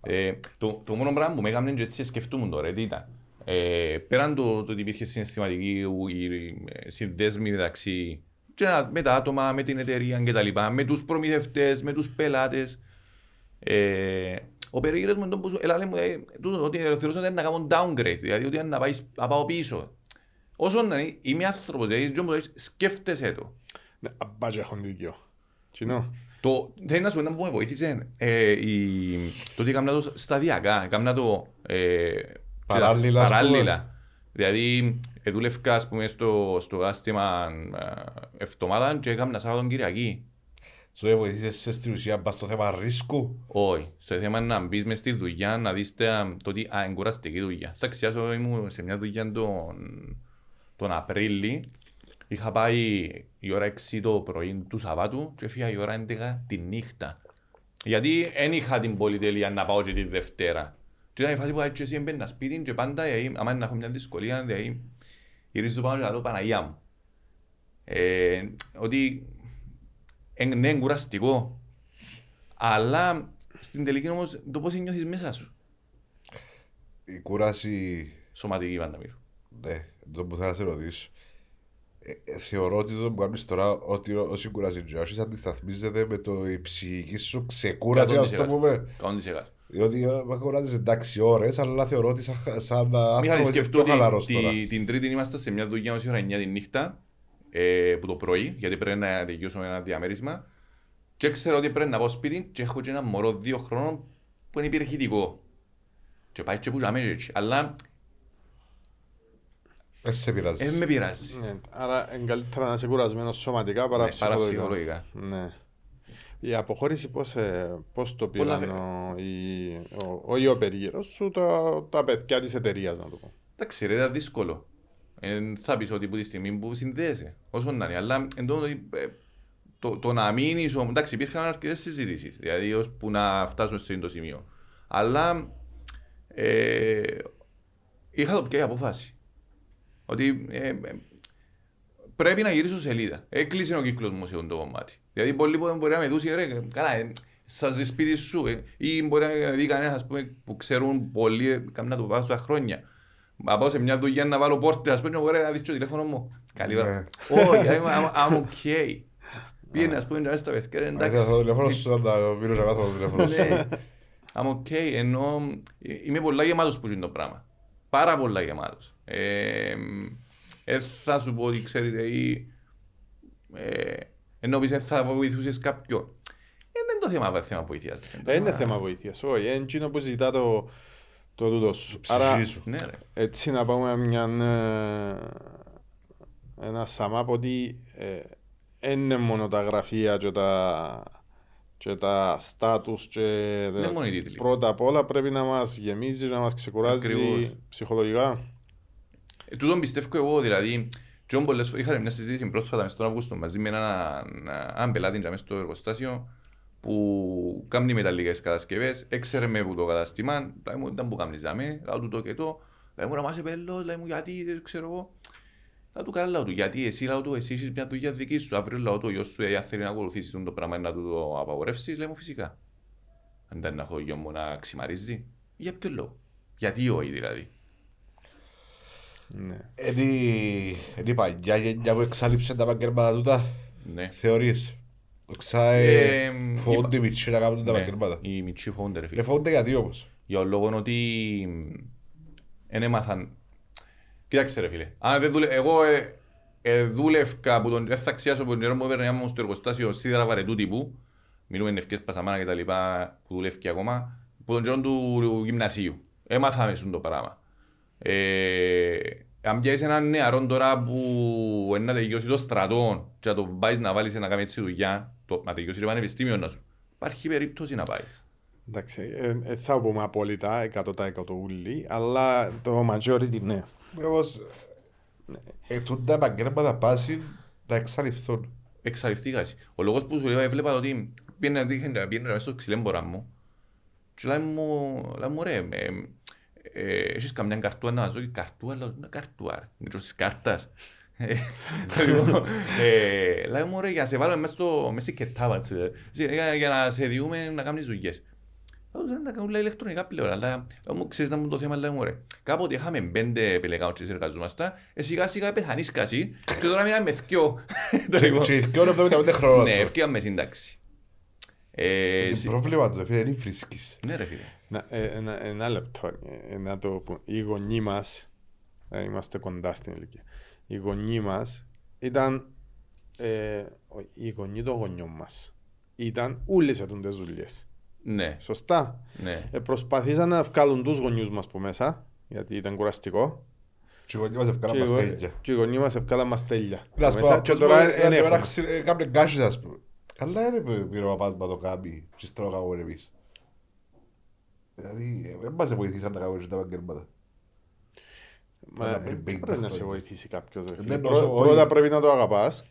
Ε, το, το μόνο πράγμα που με έκαμε και έτσι σκεφτούμουν τώρα, τι ήταν. Ε, πέραν το, το ότι υπήρχε συναισθηματική ου- η, ε, συνδέσμη μεταξύ και να- με τα άτομα, με την εταιρεία και τα λοιπά, με τους προμηθευτές, με τους πελάτες. Ε, ο περίγυρος μου τον που σου, έλα λέει μου, ε, τούτο ότι θεωρούσα ότι είναι να κάνω downgrade, δηλαδή ότι είναι να, πάει, να πάω πίσω. Όσο να είναι, είμαι άνθρωπος, δηλαδή Τζον, που λες, σκέφτεσαι το. Ναι, αμπάτια έχουν δίκιο. Κοινό. Το, θέλει να σου πω ένα που με βοήθησε, ε, η, το ότι έκανα το σταδιακά, έκανα το ε, Παράλληλα, ας πούμε. παράλληλα. Δηλαδή, ε, δούλευκα, ας πούμε, στο, στο διάστημα ε, εβδομάδα και έκανα Σάββατον Κυριακή. Σου βοηθήσεις σε στην ουσία πας στο θέμα ρίσκου. Όχι. Στο θέμα είναι να μπεις μες στη δουλειά, να δεις τα- το ότι α, είναι κουραστική δουλειά. Στα ξιάσω ήμουν σε μια δουλειά τον, τον Απρίλη. Είχα πάει η ώρα 6 το πρωί του Σαββάτου και έφυγα η ώρα 11 τη νύχτα. Γιατί δεν είχα την πολυτέλεια να πάω και τη Δευτέρα. Και ήταν η φάση που έτσι εσύ έμπαινα σπίτι και πάντα, δηλαδή, άμα είναι να έχω μια δυσκολία, δηλαδή, γυρίζω πάνω και λέω Παναγιά μου. Ε, ότι ε, ναι, είναι κουραστικό, αλλά στην τελική όμως το πώς νιώθεις μέσα σου. Η κούραση, Σωματική πάντα μύρω. ναι, το που θα σε ρωτήσω. Ε, ε, θεωρώ ότι το που κάνεις τώρα, ότι όσοι κουράζει και όσοι αντισταθμίζεται με το η ψυχική σου ξεκούραση, ας το πούμε. Κάνουν τις έκας. Διότι ε, με κουράζεις εντάξει ώρες, αλλά θεωρώ ότι σαν, σαν Μιχάλη, άνθρωπος είσαι σκεφτώ πιο χαλαρός ότι τώρα. τη- την Τρίτη είμαστε σε μια δουλειά ως η ώρα 9 τη νύχτα, ε, που το πρωί, γιατί πρέπει να τελειώσουμε ένα διαμέρισμα. Και ξέρω ότι πρέπει να πάω σπίτι και έχω και ένα μωρό δύο χρόνων που είναι υπηρεχητικό. Και πάει και που και έτσι. Αλλά Δεν σε πειράζει. δεν με πειράζει. Ναι, άρα είναι καλύτερα να είσαι κουρασμένος σωματικά παρά Ναι, παρά ψυχολογικά. ψυχολογικά. Ναι. Η αποχώρηση πώς, ε, πώς το Πολλά πήραν θε- ο, η, ο, όχι ο περίγυρος σου, τα, τα παιδιά της εταιρείας να το πω. Εντάξει, ρε, ήταν δύσκολο. Εν θα πεις ότι που τη στιγμή που συνδέεσαι, όσο να είναι. Αλλά εν τω ότι, ε, το, το να μείνεις, ο- εντάξει, υπήρχαν αρκετές συζητήσεις, δηλαδή ως που να φτάσουν σε αυτό το σημείο. Αλλά ε, είχα το πια η απόφαση. Ότι ε, ε, πρέπει να γυρίσω σελίδα. Έκλεισε ο κύκλος μου σε αυτό το κομμάτι. Δηλαδή πολλοί που μπορεί να με δούσει, ρε, καλά, ε, σας ζει σπίτι σου. Ε, ή μπορεί να δει κανένας ας πούμε, που ξέρουν πολλοί, ε, κάμουν να το πάω στα χρόνια. Να πάω σε μια δουλειά να βάλω πόρτες, ας πούμε, μπορεί να δεις το τηλέφωνο μου. Καλή ώρα. Ναι. Όχι, I'm, I'm, I'm okay. Πήγαινε, ας πούμε, να στα παιδιά, ρε, Αν εντάξει. ήταν το τηλέφωνος σου, να μείνω να μάθω το τηλέφωνος σου. Ναι. I'm okay, ενώ ε, είμαι πολλά γεμάτος που είναι το πράγμα. Πάρα πολλά γεμάτος. Ε, ε, θα σου πω ότι ξέρετε ή ε, ενώ πεις ε, θα βοηθούσες κάποιον. Ε, δεν είναι το θέμα, θέμα βοήθειας. Δεν είναι θέμα βοήθειας, όχι, είναι εκείνο που ζητά το, το τούτος σου. Ψυχή Άρα σου. Ναι ρε. έτσι να πάμε μια, ε, ένα σαμάπ ότι ε, είναι μόνο τα γραφεία και τα, και τα στάτους και Είναι μόνο οι τίτλοι. πρώτα απ' όλα πρέπει να μας γεμίζει, να μας ξεκουράζει Ακριβώς. ψυχολογικά. Ε, τούτον πιστεύω εγώ, δηλαδή, και όμως πολλές φορές είχα μια συζήτηση πρόσφατα μες τον Αύγουστο μαζί με έναν έναν πελάτη και μες στο εργοστάσιο που κάνει μεταλλικές κατασκευές, έξερε με που το καταστημά, λέει μου ήταν που κάνεις δάμε, λέω του το και το, λέει μου να μάσαι πέλος, λέει μου γιατί, δεν ξέρω εγώ. Λέω του καλά, λέω του, γιατί εσύ, λέω του, εσύ έχεις μια δουλειά δική σου, αύριο λέω του, ο γιος σου, ε, αν θέλει να ακολουθήσει το πράγμα να του το απαγορεύσεις, λέει μου φυσικά. Αν ήταν να έχω γιο μου να ξημαρίζει, για ποιο λόγο, γιατί όχι δηλαδή. Ναι. Είναι η- είναι η παλιά γενιά που εξάλληψε τα επαγγέλματα τούτα. Ναι. Θεωρείς; Ξά Ε, φοβούνται οι είπα- μητσοί να κάνουν τα Ναι, επαγγέλματα. οι μητσοί φοβούνται ρε φίλε. Ρε φοβούνται γιατί όμως; Για τον λόγο ότι δεν έμαθαν. Κοίταξε ρε φίλε. Αν δεν δούλε... Εγώ ε, ε, δούλευκα που τον... Δεν θα αξιάσω που τον καιρό μου έπαιρνε μου στο εργοστάσιο σίδερα βαρετού τύπου. Μιλούμε νευκές πασαμάνα και τα λοιπά που δουλεύει ακόμα. Που τον καιρό του γυμνασίου. Έμαθα με το πράγμα. Ε, αν πιάσεις έναν νεαρό τώρα που είναι να τελειώσει το στρατό και να το πάεις να βάλεις να κάνει έτσι δουλειά, το, να τελειώσει το πανεπιστήμιο να σου. Υπάρχει περίπτωση να πάει. Εντάξει, ε, ε, θα πούμε απόλυτα 100% ούλοι, αλλά το majority ναι. Όμως, ε, τούτα επαγγέλματα πάση να εξαλειφθούν. εξαλειφθήκα εσύ. Ο λόγος που σου λέω έβλεπα ότι πήγαινε πήγαινε- πήγαινε μέσα στο ξυλέμπορα μου και λέει μου, λέει μου ρε, ε, ε, έχεις καμιά καρτούα να ζω, καρτούα, λέω, είναι καρτούα, ρε, είναι της κάρτας. Ε, λοιπόν, ε, Λέει μου ρε, για να σε βάλω μέσα στο- μέσα στην κετάβα, έτσι, ε, για- για να σε διούμε να κάνεις δουλειές. Λέω, «Δεν τα κάνουν λέει, ηλεκτρονικά πλέον, αλλά λέω μου, ξέρεις να μου το θέμα, λέει μου ρε. Κάποτε είχαμε πέντε πελεγάους και εργαζόμασταν, ε, σιγά σιγά πεθανείς κασί και τώρα μείναμε με θκυο. Το λοιπόν. Και οι δυο είναι 75 χρόνια. Ναι, ευκαιρία σύνταξη. Ε, Είναι συ- πρόβλημα του, φίλε, δεν βρίσκεις. Ναι ρε φίλε. Να, ε, ένα, ένα λεπτό, ε, να το πω. Οι γονείς μας Ε, είμαστε κοντά στην ηλικία. Οι γονείς μας ήταν, ε, ο- οι γονείς των γονιών μας. Ήταν όλες αυτές τις δουλειές. Ναι, Σωστά. ναι. Ε, προσπαθήσαν να βγάλουν τους γονιούς μας που μέσα, γιατί ήταν κουραστικό. Και οι γονείς μας ευκάλαν Και οι μας γο- τέλεια. Και οι γονείς μας ευκάλαν μας τέλεια. Να σου πω, Μέσα, Και πώς τώρα μπορεί- δεν ένα και έχουν. ένα ξυ- ε, κάμνε γκάσες, ας πούμε. Καλά είναι που πήρε ο παπάς μας το κάνει και στρώω κάνουμε εμείς. Δηλαδή, ε, δεν μας βοηθήσαν να κάνουμε και τα επαγγέλματα. Μα, Ένα ε, πριν δεν 50 πρέπει να σε χρόνια. βοηθήσει κάποιος. ρε Ναι, φίλε. εννοώ, Πρω- όχι. Πρώτα πρέπει να το αγαπάς.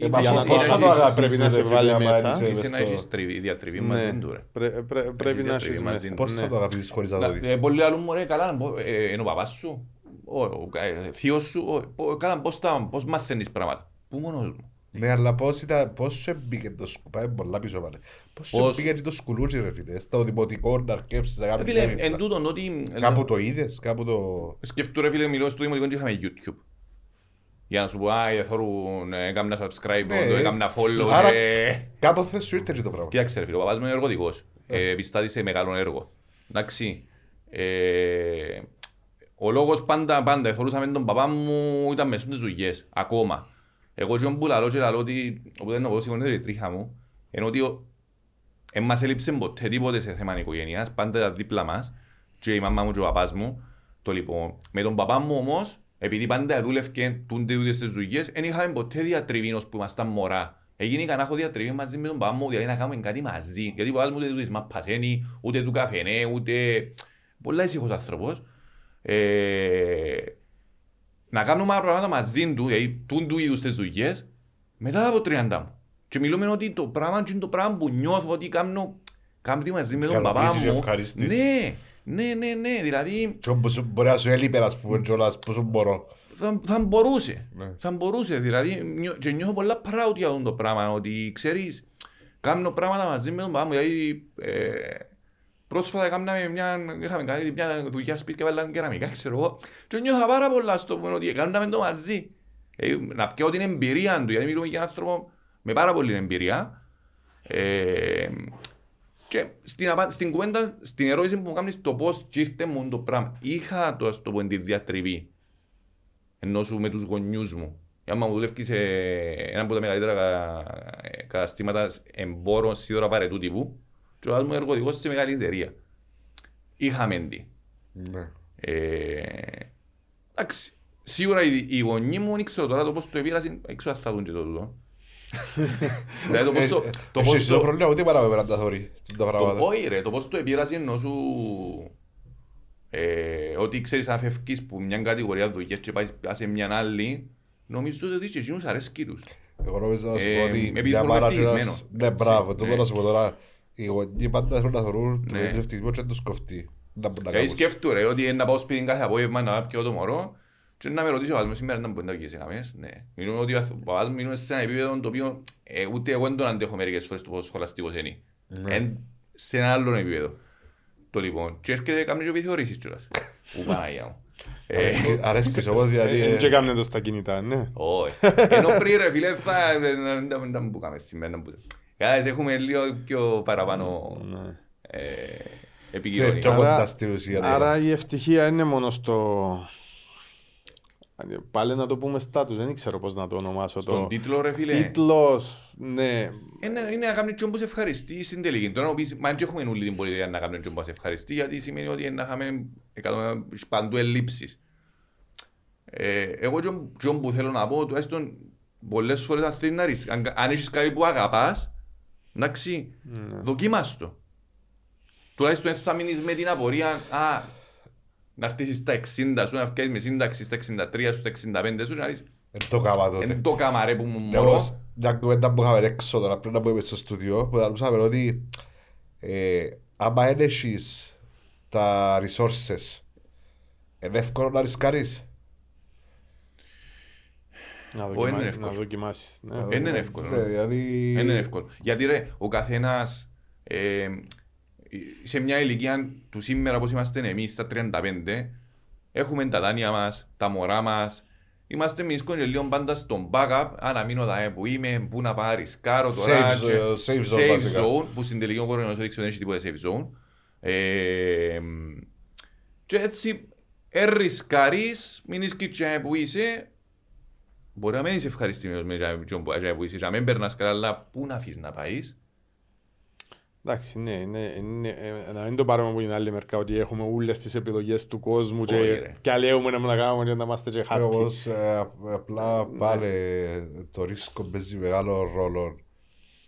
Ε, μα Είσαι- πώς- είσαι- πώς θα το είσαι- αγαπήσεις, πρέπει να ρε σε φίλε, βάλει άμα μέσα. είσαι Είσαι μες να στο- έχεις τριβή- διατριβή Ναι. μαζί του ρε. Πρέ- πρέ- Πρέπει να διατριβή έχεις μαζί μέσα. του. Πώς Ναι. θα το αγαπήσεις χωρίς να το Ε, δεις. Πολλοί άλλοι μου ρε, καλά, μπο- ε, είναι ο παπάς σου, ο- ο ε, θείος σου, ο- πο- καλά, πώς τα- πώς μαθαίνεις πράγματα; Πού μόνος μου; Ναι, αλλά πώς ήταν, πώς σου έμπηκε το σκουπά, είναι πολλά πίσω πάλι. Πώς σου Πώς; έμπηκε το σκουλούτσι ρε φίλε, στο δημοτικό να αρκέψεις να Ε, κάνεις Φίλε, έμειπλα. εν τούτον ότι... Κάπου το είδες, κάπου το... Σκεφτού ρε φίλε, μιλώ στο δημοτικό και είχαμε YouTube. Για να σου πω, α, θέλουν, έκανα subscribe, Ναι. το έκανα follow Άρα- και... Κάποτε σου ήρθε και το πράγμα. Κοίταξε ρε φίλε, ο παπάς μου είναι εργοδικός. Ναι. Ε, Πιστάτη σε μεγάλο έργο. Εντάξει. Ε, Ο λόγος πάντα, πάντα, εθωρούσαμε τον παπά μου, ήταν μες στις δουλειές, ακόμα. Εγώ και που λαλώ και λαλώ ότι, οπότε είναι εγώ σηκώνεται η τρίχα μου, ενώ ότι ο- εν μας έλειψε ποτέ τίποτε σε θέμα οικογένειας, πάντα ήταν δίπλα μας, και η μαμά μου και ο παπάς μου. Το λοιπόν, με τον παπά μου όμως, επειδή πάντα δούλευκε τούνται ούτε στις δουλειές, δεν είχαμε ποτέ διατριβή ως που ήμασταν μωρά. Έγινε να έχω διατριβή μαζί με τον παπά μου, δηλαδή να κάνουμε κάτι μαζί. Γιατί ο παπάς μου ούτε του της μαπασένει, ούτε του καφενέ, ούτε... Πολλά ήσυχος άνθρωπος. Ε, να κάνουμε πράγματα μαζί του, δηλαδή τούν του είδους τις δουλειές, μετά από 30 μου. Και μιλούμε ότι το πράγμα είναι το πράγμα που νιώθω ότι κάνω κάτι μαζί με τον παπά Ικανοποίησης και μου. ευχαρίστησης. Ναι, ναι, ναι, ναι, δηλαδή Και όπου σου- μπορεί να σου έλειπε, ας πούμε, κιόλας, που σου μπορώ. θα, θα μπορούσε. Ναι. Θα μπορούσε, δηλαδή, νιώ, και νιώθω πολλά proud για αυτό το πράγμα, ότι ξέρεις, κάνω πράγματα μαζί με τον παπά μου, δηλαδή, ε, πρόσφατα κάναμε μια, είχαμε κάνει μια δουλειά σπίτι και βάλαμε κεραμικά, ξέρω εγώ, και νιώθα πάρα πολλά στο πούμε ότι κάναμε το μαζί. Ε, να πιω την εμπειρία του, γιατί μιλούμε για έναν άνθρωπο με πάρα πολλή εμπειρία. Ε, και στην, απα... στην κουβέντα, στην ερώτηση που μου κάνεις το πώς και ήρθε μου το πράγμα. Είχα το, ας το πω, τη διατριβή ενώ σου με τους γονιούς μου. Άμα μου δουλεύεις σε ένα από τα μεγαλύτερα κα- ε, καταστήματα εμπόρων σίδωρα βαρετού τύπου και ο άλλος μου εργοδικός σε μεγάλη εταιρεία. Είχαμε τι. Ναι. Ε, Εντάξει. Σίγουρα οι, οι γονείς μου δεν ξέρω τώρα το πώς το επήρασαν, δεν ξέρω αν θα δουν και το τούτο. Δηλαδή το πώς το... Το Έχεις πώς το το... πρόβλημα, ούτε παρά με πέραν τα θωρεί, τα Το, πράγματα. όχι ρε, το πώς το επήρασαν ενώ σου... Ε, ότι ξέρεις αν φεύγεις που μια κατηγορία δουλειές και πάεις σε μια άλλη, νομίζω ότι και εκείνους αρέσκει τους. Εγώ νομίζω να σου Ε, πω ότι επειδή για θέλω μάνα ευτυχισμένος. κιόλας- Ναι, μπράβο, Έτσι, το ναι. να σου πω τώρα. Οι γονείς πάντα θέλουν να θεωρούν το Ναι. παιδί ευτυχισμό και να τους κοφτεί. Να μπορούν να Δηλαδή κάνουν. σκέφτου ρε ότι να πάω σπίτι κάθε απόγευμα να πιω το μωρό και να με ρωτήσει ο άλλος μου σήμερα να μπορεί να βγει σε καμές. Ναι. Μιλούμε ότι ο άλλος μου μιλούμε σε ένα επίπεδο το οποίο ε, ούτε εγώ δεν τον αντέχω μερικές φορές το πόσο σχολαστικός είναι. Ναι. Εν- σε ένα άλλο επίπεδο. Το λοιπόν. Και έρχεται κάνει και επιθεωρήσεις κιόλας. Ου Παναγία μου. Ε, Αρέσκει- Αρέσκεις όμως γιατί... Ε, ε, Και κάμνε το στα κινητά, ναι. Όχι. Ενώ πριν ρε φίλε θα... ε, Δεν δεν- δεν που κάνουμε σήμερα. δεν που- Κατάλαβες, έχουμε λίγο πιο παραπάνω Ναι. ε, Και επικοινωνία. πιο Άρα- κοντά στην ουσία. Άρα δηλαδή. η ευτυχία είναι μόνο στο... Πάλι να το πούμε στάτους, δεν ξέρω πώς να το ονομάσω. Στον το... τίτλο ρε φίλε. Τίτλος, ναι. Είναι, είναι να κάνεις τσόμπο σε ευχαριστή στην τελική. Τώρα να πεις, μα δεν έχουμε όλη την πολιτεία να κάνουμε τσόμπο σε ευχαριστή, γιατί σημαίνει ότι να είχαμε εκατό- παντού ελλείψεις. Ε, εγώ τσον- τσον που θέλω να πω, τουλάχιστον πολλές φορές αν θέλεις να ρίξεις, αν, αν έχεις κάτι που αγαπάς, εντάξει, δοκίμας το. Τουλάχιστον έτσι θα μείνεις με την απορία, α, να έρθεις στα 60 σου, να βγάλεις με σύνταξη στα 63 σου, στα 65 σου, και να δεις, Εν το κάμα τότε. εν το καμαρέ που μου Εγώ, μωρώ. μια κουβέντα που είχαμε έξω τώρα πριν να πούμε στο στούντιο, που θα μιλούσαμε ότι ε, άμα δεν έχεις τα resources, είναι εύκολο να ρισκάρεις. Να, είναι δοκιμα... εύκολο. να δοκιμάσεις. Ναι. Δεν είναι εύκολο. Ναι, δηλαδή... Δεν είναι εύκολο. Γιατί ρε, ο καθένας ε, σε μια ηλικία του σήμερα, όπως είμαστε εμείς στα 35, έχουμε τα δάνεια μας, τα μωρά μας. Είμαστε εμείς και λίγο πάντα στον backup. Αν να μείνω εδώ που είμαι, πού να πάρεις κάρο τώρα. Safe και- zone, safe zone, safe βασικά. zone, που στην τελική ο κορονοϊός έδειξε ότι δεν έχει τίποτα safe zone. Ε, και έτσι ερισκάρεις, μην είσαι και που είσαι, μπορεί να μην είσαι ευχαριστημένος με τον που είσαι, να μην περνάς καλά, αλλά πού να αφήσεις να πάεις; Εντάξει, ναι, ναι, ναι, ε, να μην το πάρουμε από την άλλη μερικά ότι έχουμε όλες τις επιλογές του κόσμου Όχι, και, ρε. και αλέουμε να μην κάνουμε και να είμαστε και happy. Όμως ε, απλά πάλι το ρίσκο παίζει μεγάλο ρόλο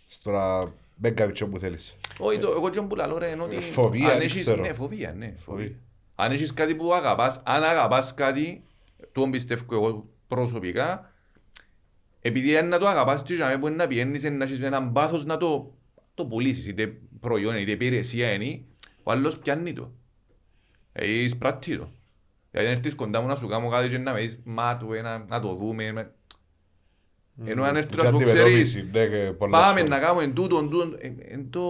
στο να μην κάνεις τι που θέλεις. Όχι, το- εγώ και που λαλώ ρε, είναι ότι Ε, φοβία, αν δεν έχεις- ξέρω. Ναι, φοβία, ναι, φοβία. Φοβία. Αν έχεις κάτι που αγαπάς, αν αγαπάς κάτι, το πιστεύω εγώ προσωπικά, επειδή αν να το αγαπάς και να μπορεί να πιένεις να έχεις έναν πάθος να το, το πουλήσεις, είτε προϊόν είτε υπηρεσία είναι, ο άλλος πιάνει το. Ε, εισπράττει το. Δηλαδή αν έρθεις κοντά μου να σου κάνω κάτι και να με δεις μα του ένα, να το δούμε. με- Ενώ αν έρθεις Και να σου πω, ξέρεις, αντιμετώπιση, ναι, και πολλές Πάμε φορές. να κάνουμε εν τούτο, εν τούτο, εν- εν το...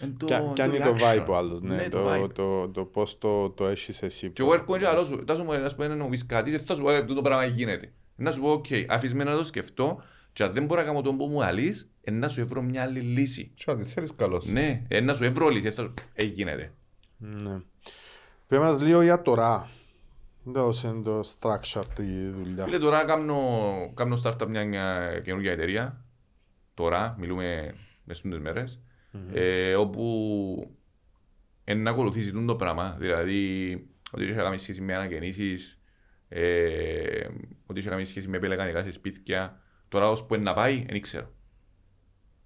εν το- Κι- Κι αν το είναι το reaction. vibe ο άλλος, ναι, το vibe. το, το, το πώς το, το έχεις εσύ. Και εγώ έρχομαι και άλλο σου, θα σου πω, να σου πω έναν πεις κάτι, θα σου πω, «Ε, τούτο πράγμα γίνεται. Να σου πω, οκ, αφήσεις με να το σκεφτώ και αν δεν μπορώ να κάνω τον που μου αλείς, ε, να σου βρω μια άλλη λύση. Και αν τη θέλεις καλώς. Ναι, ε, να σου βρω λύση, θα σου- ε, γίνεται. Ναι. Πες μας λίγο για τώρα. Δώσε το structure τη δουλειά. Φίλε, τώρα κάνω, κάνω startup μια, μια καινούργια εταιρεία. Τώρα, μιλούμε μες στις μέρες. ε, όπου εν να ακολουθήσει τούτο το πράγμα. Δηλαδή, ότι είχε κάνει σχέση με αναγεννήσεις, ε, ότι είχε κάνει σχέση με πελεκανικά σε σπίτια. Τώρα, ως που είναι να πάει, δεν ξέρω.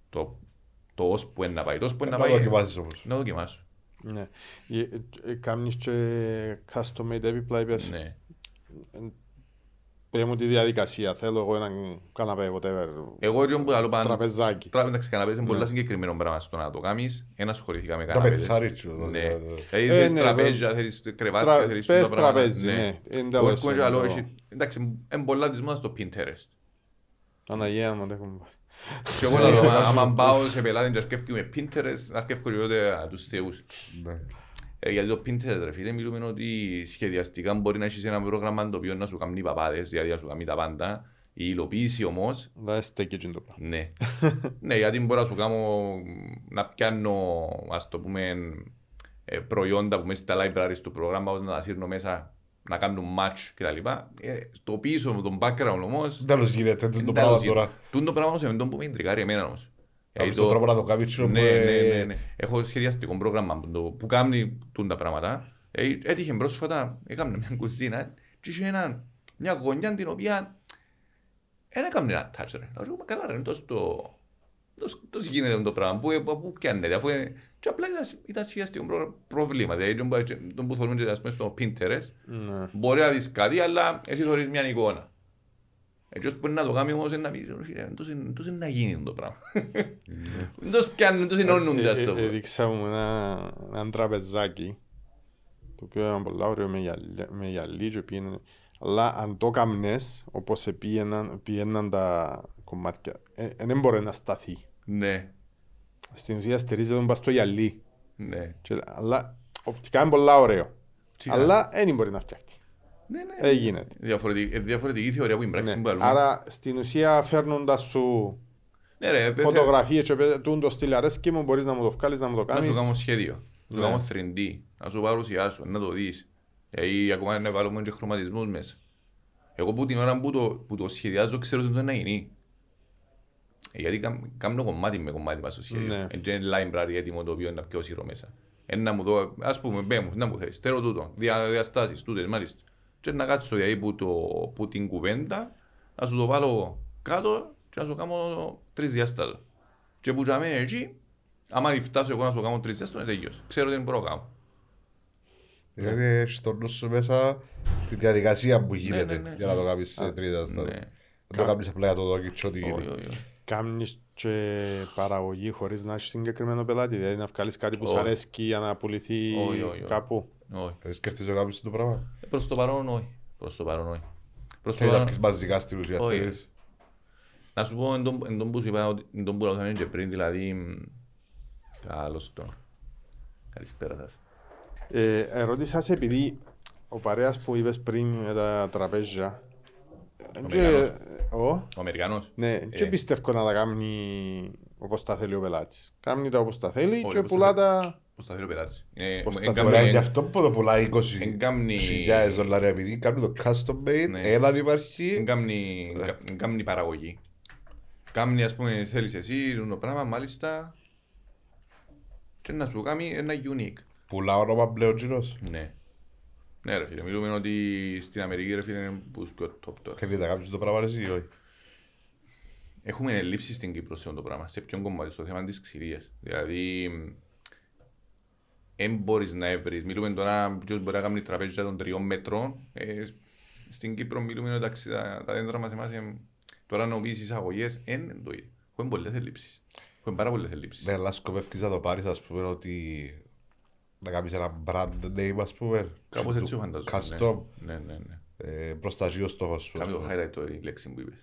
Το, το ως που είναι να πάει. Το ως που είναι να Να πάει, ε, δοκιμάσεις όμως. να δοκιμάσω. Ναι. Ε, ε, ε, Κάνεις και custom made έπιπλα, είπες. Ναι. Πες μου τη διαδικασία. Θέλω εγώ έναν καναπέ, whatever. Εγώ έτσι που άλλο πάνω, Τραπεζάκι. Τώρα, εντάξει, καναπές είναι πολλά συγκεκριμένο πράγμα στο να το κάνεις. Ένα ασχοληθήκα με Τα καναπές. πετσάριτσου. Ναι. δηλαδή. Δηλαδή Ε, θέλεις ναι, τραπέζια, θέλεις κρεβάτια, Τρα- θέλεις πες τούτα πράγματα. τραπέζι, ναι. Εν τέλος, Εγώ έρχομαι και εν άλλο, το- έχει- Εντάξει, είναι πολλά της μόδας το Pinterest. Αναγία μου, δεν έχουμε πάρει. Και εγώ λέω, άμα- άμα πάω σε πελάτη και αρκεύκω με Pinterest, αρκεύκω και τότε τους θεούς. Ναι. Ε, γιατί το Pinterest, ρε φίλε, μιλούμε ότι σχεδιαστικά μπορεί να έχεις ένα πρόγραμμα το οποίο να σου κάνει παπάδες, δηλαδή να σου κάνει τα πάντα. Η υλοποίηση όμως, Δεν στέκει εκείνο το πράγμα. ναι. ναι, γιατί μπορώ να σου κάνω να πιάνω, ας το πούμε, ε, προϊόντα που μέσα στα libraries του προγράμματος να τα σύρνω μέσα, να κάνουν match κτλ. Ε, το πίσω με τον background όμως, Τέλος γίνεται, το είναι πράγμα τέλος τώρα. γίνεται. Τούτο πράγμα όμως εμένα που με εντρικάρει εμένα όμως. Κάνεις Δηλαδή, το τρόπο να το κάνεις τσινό ναι, που, ε, ναι, ναι, ναι. Έχω σχεδιαστικό πρόγραμμα που, το, που κάνει τούν τα πράγματα. Ε, έτυχε πρόσφατα, έκαμε μια κουζίνα και είχε ένα, μια γωνιά την οποία δεν έκαμε ένα touch ρε. Να σου πούμε καλά ρε, τόσο το... Τόσο, τόσο γίνεται το πράγμα, πού, πού, πού πιάνεται, αφού είναι... Και απλά ήταν, ήταν σχεδιαστικό προ- πρόβλημα, δηλαδή τον, που- τον που θέλουμε και ας πούμε στο Pinterest, Ναι. μπορεί να δεις κάτι, αλλά εσύ θωρείς μια εικόνα. Έτσι ώστε μπορεί να το κάνει όμως να πει, «Ρε φίλε, εντός είναι να γίνει το πράγμα. Εντός πιάνουν, εντός ενώνονται, ας το Ε, ε, πω. Έδειξα μου ένα, έναν τραπεζάκι το οποίο ήταν πολύ ωραίο με γυαλί, με γυαλί και πήγαινε. Αλλά αν το κάμνες, όπως πήγαιναν, πήγαιναν τα κομμάτια, δεν μπορεί να σταθεί. Ναι, Στην ουσία στερίζεται τον πας στο γυαλί. ναι. Και- αλλά οπτικά είναι πολύ ωραίο. Τι Αλλά δεν μπορεί να φτιάξει. Ναι, ναι. Δεν γίνεται. Διαφορετική, ε, διαφορετική θεωρία που είναι πράξη Ναι. που αλλού. Άρα στην ουσία φέρνοντας σου Ναι ρε, δεν θε- φωτογραφίες και πέ- τούν το στυλ αρέσκει μου, μπορείς να μου το βγάλεις, να μου το να σου κάνεις. κάνω σχέδιο, να σου Ναι. κάνω 3D, να σου παρουσιάσω, να το δεις. Ε, Ή ακόμα να βάλουμε και χρωματισμούς μέσα. Εγώ που την ώρα που το, που το σχεδιάζω ξέρω ότι δεν να γίνει. Ε, Γιατί κάμ- κάνω κομμάτι με κομμάτι μας στο σχέδιο. Ναι. Ε, και είναι library έτοιμο το οποίο είναι να πιω σειρό μέσα. Ε, να μου δω, ας πούμε, μπέ μου, να μου θες, θέλω τούτο, δια, διαστάσεις, τούτες, μάλιστα. Και να κάτσω δηλαδή που, το, που την κουβέντα, να σου το βάλω κάτω και να σου κάνω τρεις διάστατο. Και που για μένα εκεί, άμα φτάσω εγώ να σου κάνω τρεις διάστατο, είναι τέλειος. Ξέρω τι μπορώ να κάνω. Δηλαδή έχεις στο νου σου μέσα τη διαδικασία που γίνεται ναι, ναι. για να το κάνεις σε τρίτα Ναι. στάδιο. Δεν το κάνεις απλά για το δω και τι ό,τι Όχι, γίνεται. όχι, όχι. Κάνεις και παραγωγή χωρίς να έχεις συγκεκριμένο πελάτη, δηλαδή να βγάλεις κάτι που σου Όχι. αρέσκει για να πουληθεί Όχι, όχι, όχι. κάπου. Όχι. Ε, Σκέφτεσαι να κάνεις το πράγμα; Ε, Προς το παρόν όχι. Προς το παρόν όχι. Προς το Θέλεις να παρόν... βγεις μαζικά στην ουσία, Όχι. θέλεις. Να σου πω εν τόν- εν τόν που σου είπα, ότι- εν τόν που λάβαμε και πριν, δηλαδή... μ, Καλώς το. Καλησπέρα σας. Ε, ερώτησα σε επειδή ο παρέας που είπες πριν με τα τραπέζια ε, και- Αμερικανός. ο, Ο Αμερικανός. ναι, και πιστεύω να τα κάνει όπως τα θέλει ο πελάτης. Κάνει τα όπως τα θέλει Όχι, και όπως πουλά τα τα Ο σταθερός πελάτη. Ε, Ο εν σταθερός- κάμνει- Μπορεί να είναι γι' αυτό που το πουλάει 20 εν κάμνει- χιλιάδες δολάρια επειδή κάνουν το custom made, Ναι. έναν υπάρχει. εν κάμνει- Ναι. εν κάμνει παραγωγή. Κάμνει, ας πούμε, θέλεις εσύ το πράγμα, μάλιστα, και να σου κάνει ένα unique. Πουλά όνομα πλέον γύρος. Ναι. Ναι ρε φίλε, μιλούμε ότι στην Αμερική ρε φίλε είναι που πιο top τώρα. Θέλει να κάνεις το πράγμα εσύ ή όχι; Έχουμε ελλείψει στην Κύπρο σε αυτό το πράγμα, σε ποιον κομμάτι, στο θέμα της ξηρίας. Δηλαδή, δεν μπορείς να βρεις. Μιλούμε τώρα, ποιος μπορεί να κάνει τραπέζια των τριών μέτρων. Ε, στην Κύπρο μιλούμε ότι εντάξει, τα, τα δέντρα μας εμάς, ε, τώρα νομίζεις εισαγωγές, δεν είναι το ίδιο. Έχουμε πολλές ελλείψεις. Έχουμε πάρα πολλές ελλείψεις. Ναι, αλλά σκοπεύεις να το πάρεις, ας πούμε, ότι να κάνεις ένα brand name, ας πούμε. Κάπως και έτσι το το φαντάζομαι. Custom, Ναι, ναι, ναι. ναι. ε, προσταγεί ο στόχος σου. Κάμε το highlight το η λέξη που είπες.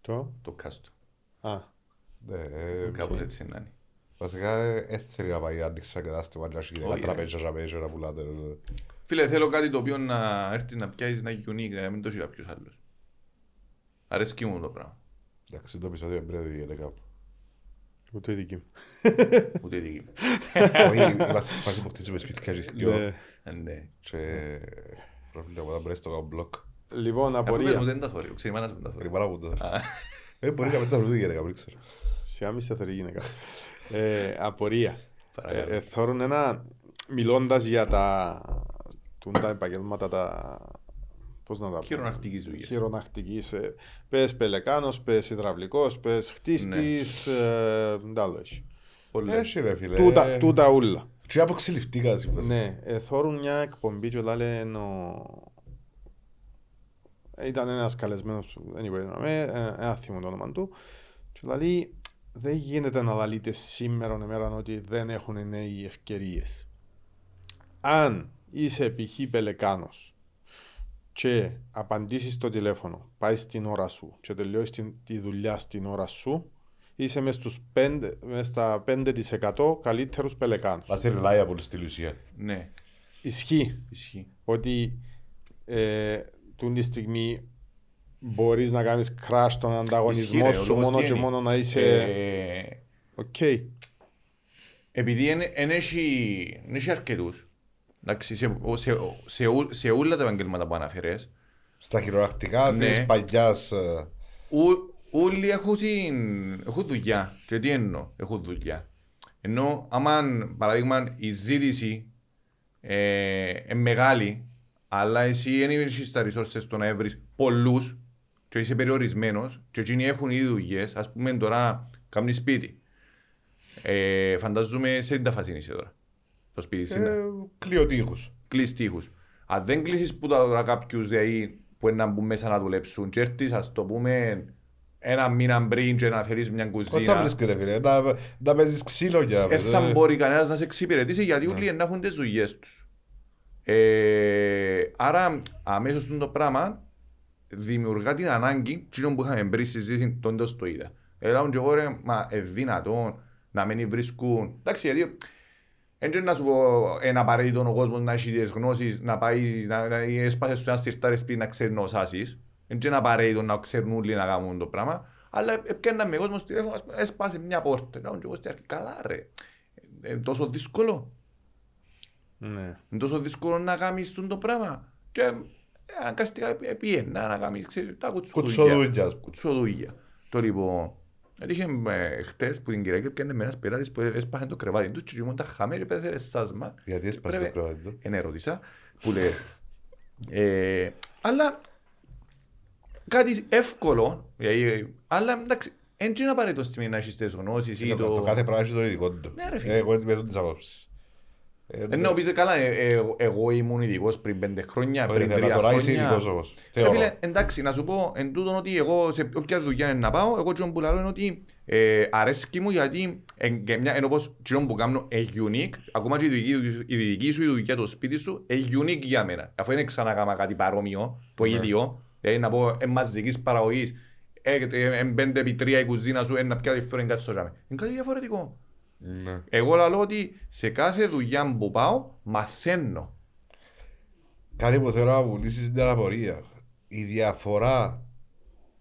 Το; Το custom. Α, Ναι, ε, Κάπως έτσι να είναι. Βασικά, ε, δεν θέλει να πάει να ανοίξει ένα κατάστημα να έχει Όχι, ένα ρε. τραπέζια για μέσα να πουλάτε. ε. Φίλε, θέλω κάτι το οποίο να έρθει να πιάσεις να είναι unique, να μην το έχει κάποιος άλλος. Αρέσκει μου το πράγμα. Εντάξει, το επεισόδιο δεν πρέπει να γίνει κάπου. ούτε η δική μου. Ούτε η δική μου. Όχι, είμαστε σε φάση που χτίζουμε σπίτια και δυο Ναι. Ε, Ναι. και πρόβλημα να μπορείς το κάνω μπλοκ. Λοιπόν, Αφού δεν μου απορία. δεν τα θωρεί, ξέρει η μάνα σου δεν τα θωρεί. Περιμένω που το... Ε, μπορεί να μην τα βρουν για να μην ξέρω. Σιγά μη σταθερή γυναίκα. Ε, Απορία. Παρακαλώ. Ε, ε, Θεωρούν ένα, μιλώντας για τα, τούν τα επαγγέλματα, τα, πώς να τα πω, Χειρονακτικής δουλειάς. χειρονακτικής, ε, πες πελεκάνος, πες υδραυλικός, πες χτίστης, ε, τι άλλο έχει. Πολλές. Έτσι ρε φίλε. Τούτα, τούτα ούλα. Τι αποξηλυφτήκα σύμφωνα. Ναι, ε, θόρουν μια εκπομπή και λένε ο... Ήταν ένας καλεσμένος, anyway, ε, ε, ένα θυμό το όνομα του και λέει δεν γίνεται να λαλείτε σήμερα ημέρα ότι δεν έχουν οι νέοι ευκαιρίες. Αν είσαι π.χ. πελεκάνος και απαντήσεις στο τηλέφωνο, πάει στην ώρα σου και τελειώσεις την- τη δουλειά στην ώρα σου, είσαι μες, στους 5, μες στα 5% καλύτερους πελεκάνους. Μας reliable στην ουσία. Ναι, Ισχύει ισχύει. ότι ε, τούτη τη στιγμή μπορείς να κάνεις crash τον ανταγωνισμό Ισχύει, ρε, ο σου λόγος μόνο τι και είναι; μόνο να είσαι... Ε, Οκ. Επειδή δεν έχει εν έχει αρκετούς. Εντάξει, σε, σε, σε, ού- σε όλα τα επαγγέλματα που αναφέρες, Στα χειρονακτικά Ναι. της παλιάς... ε, ού- όλοι έχουν, συν- έχουν δουλειά. Και τι εννοώ, έχουν δουλειά. Ενώ, άμα παράδειγμα η ζήτηση ε, είναι μεγάλη, αλλά εσύ δεν έχεις τα resources στο να βρεις πολλούς και είσαι περιορισμένος και εκείνοι έχουν ήδη δουλειές, ας πούμε τώρα κάνεις σπίτι. Ε, φαντάζομαι σε τι τα φάση είσαι τώρα. Το σπίτι σήμερα. ε, Κλειοτύχους. κλείς τείχους. Αν δεν κλείσεις που τα τώρα κάποιους δηλαδή, που είναι να μπουν μέσα να δουλέψουν και έρθεις ας το πούμε ένα μήνα πριν και να φέρεις μια Πώς θα κουζίνα βρίσκεται ρε φίλε, να, να παίζεις ξύλο για δεν θα μπορεί κανένας να σε εξυπηρετήσει γιατί όλοι να έχουν τις δουλειές τους. Ε, άρα αμέσως το πράγμα δημιουργά την ανάγκη κοινών που είχαμε πριν στη συζήτηση τότε το είδα. Έλαβαν και εγώ ρε, μα ε, δυνατόν να μην βρίσκουν. Εντάξει, γιατί δεν να σου πω ένα απαραίτητο ο κόσμος να έχει τις γνώσεις, να πάει, να, να έσπασε σου ένας σιρτάρι σπίτι να ξέρει να σάσεις. Δεν είναι απαραίτητο να ξέρουν όλοι να κάνουν το πράγμα. Αλλά έπιανα με κόσμος στο τηλέφωνο, ας πούμε, έσπασε μια πόρτα. Να και εγώ στην αρχή, καλά ρε. Είναι τόσο δύσκολο. Ναι. Είναι τόσο δύσκολο να κάνεις το πράγμα. Και ε, αναγκαστικά πιένα να κάνεις, ξέρεις, τα κουτσοδούλια. Κουτσοδούλια, ας πούμε. Κουτσοδούλια. Το λοιπόν, έτυχε ε, χτες που την Κυριακή πιάνε με ένας πελάτης που έσπασε το κρεβάτι του και ήμουν τα χαμένη και πέθερε σάσμα. Γιατί έσπασε το Πρέπει- κρεβάτι του; Εν ερώτησα, που λέει. Ε, αλλά κάτι εύκολο, δηλαδή, αλλά εντάξει, δεν είναι απαραίτητο στιγμή να έχεις τις γνώσεις ή Το, το... το κάθε πράγμα έχεις το ειδικό του. Ναι, ρε φίλε. Ε, Εγώ με τον τις απόψεις. Ε, Ενώ πεις καλά, ε, ε, εγώ- εγώ ήμουν ειδικός πριν πέντε χρόνια, όχι, πριν αλλά τρία Τώρα είσαι ειδικός χρόνια. όμως. Ρε Θεωρώ. φίλε, εντάξει, να σου πω εν τούτον ότι εγώ σε όποια δουλειά είναι να πάω, εγώ τσιόν που λαλώ είναι ότι ε, αρέσκει μου γιατί εν, και μια, ενώ πως τσιόν που κάνω είναι unique, ακόμα και η δική, του- η δική σου η δουλειά, το σπίτι σου, είναι unique για μένα. Αφού δεν ξανακάμα κάτι παρόμοιο, το ίδιο, δηλαδή να πω ε, μαζικής παραγωγής, ε, ε, ε, πέντε επί τρία η κουζίνα σου, ένα πια διαφορετικό κάτι στο τζάμι. Είναι κάτι διαφορετικό. Ναι. Εγώ λαλώ ότι σε κάθε δουλειά που πάω, μαθαίνω. Κάτι που θέλω να μου λύσεις μια απορία. Η διαφορά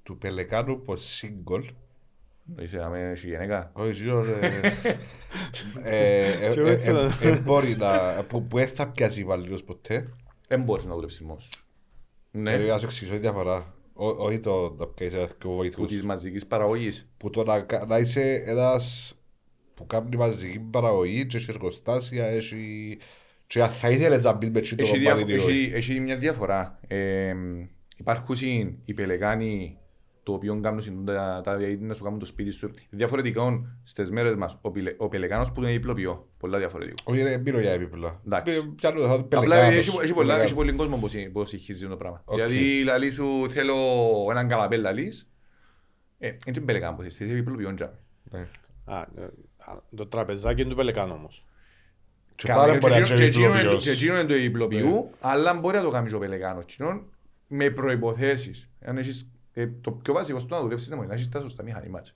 του πελεκάνου πως single Είσαι να μην έχει γυναίκα. Όχι, γύρω, ε, ε, ε, Και εγώ ε, έτσι ε, θα- ε, μπορεί να... που- Που δεν θα πιάσει υπαλλήλους ποτέ. Δεν μπορείς να δουλέψεις μόνος σου. Ναι, Ε, Να σου εξηγήσω τη διαφορά. Ό- Όχι το να πιάσεις ένα και που βοηθούς. της μαζικής παραγωγής. Που το να κα- να είσαι ένας που κάνει μαζική παραγωγή και έχει εργοστάσια, έχει... Και αν θα ήθελες να μπεις με τσί το Έχει, κομμάτι διαφο- ή όχι. έχει, έχει μια διαφορά. Ε, υπάρχουν οι πελεγάνοι το οποίο κάνουν συν τα, τα δηλαδή να σου κάνουν το σπίτι σου. Διαφορετικό στις μέρες μας. Ο, πηλε, ο πελεγάνος που είναι διπλοποιό. Πολλά διαφορετικό. Όχι, ρε, μιλώ για επίπλα. Εντάξει. Ε, πιάνω, θα Απλά πελεκάνος, έχει, έχει, πολλά, πελεκάνος. έχει πολύ κόσμο που, συ- που συγχύζει το πράγμα. Οκ. Δηλαδή λαλή σου θέλω έναν καλαπέλ λαλής. Ε, είναι και πελεγάνο που θες, θες διπλοποιό τζάμε. Ναι. Α, ε, α, Το τραπεζάκι είναι του Πελεκάνου όμως. Και Κάμε, πάρα και μπορεί να εκείνο- είναι και εκείνο είναι το- διπλοποιός. και εκείνο είναι το διπλοποιού, αλλά μπορεί να το κάνει και ο πελεγάνος. Εκείνο με προϋποθέσεις. Αν έχεις, ε, το πιο βασικό στο να δουλέψεις είναι να έχεις τα σωστά μηχανήματα.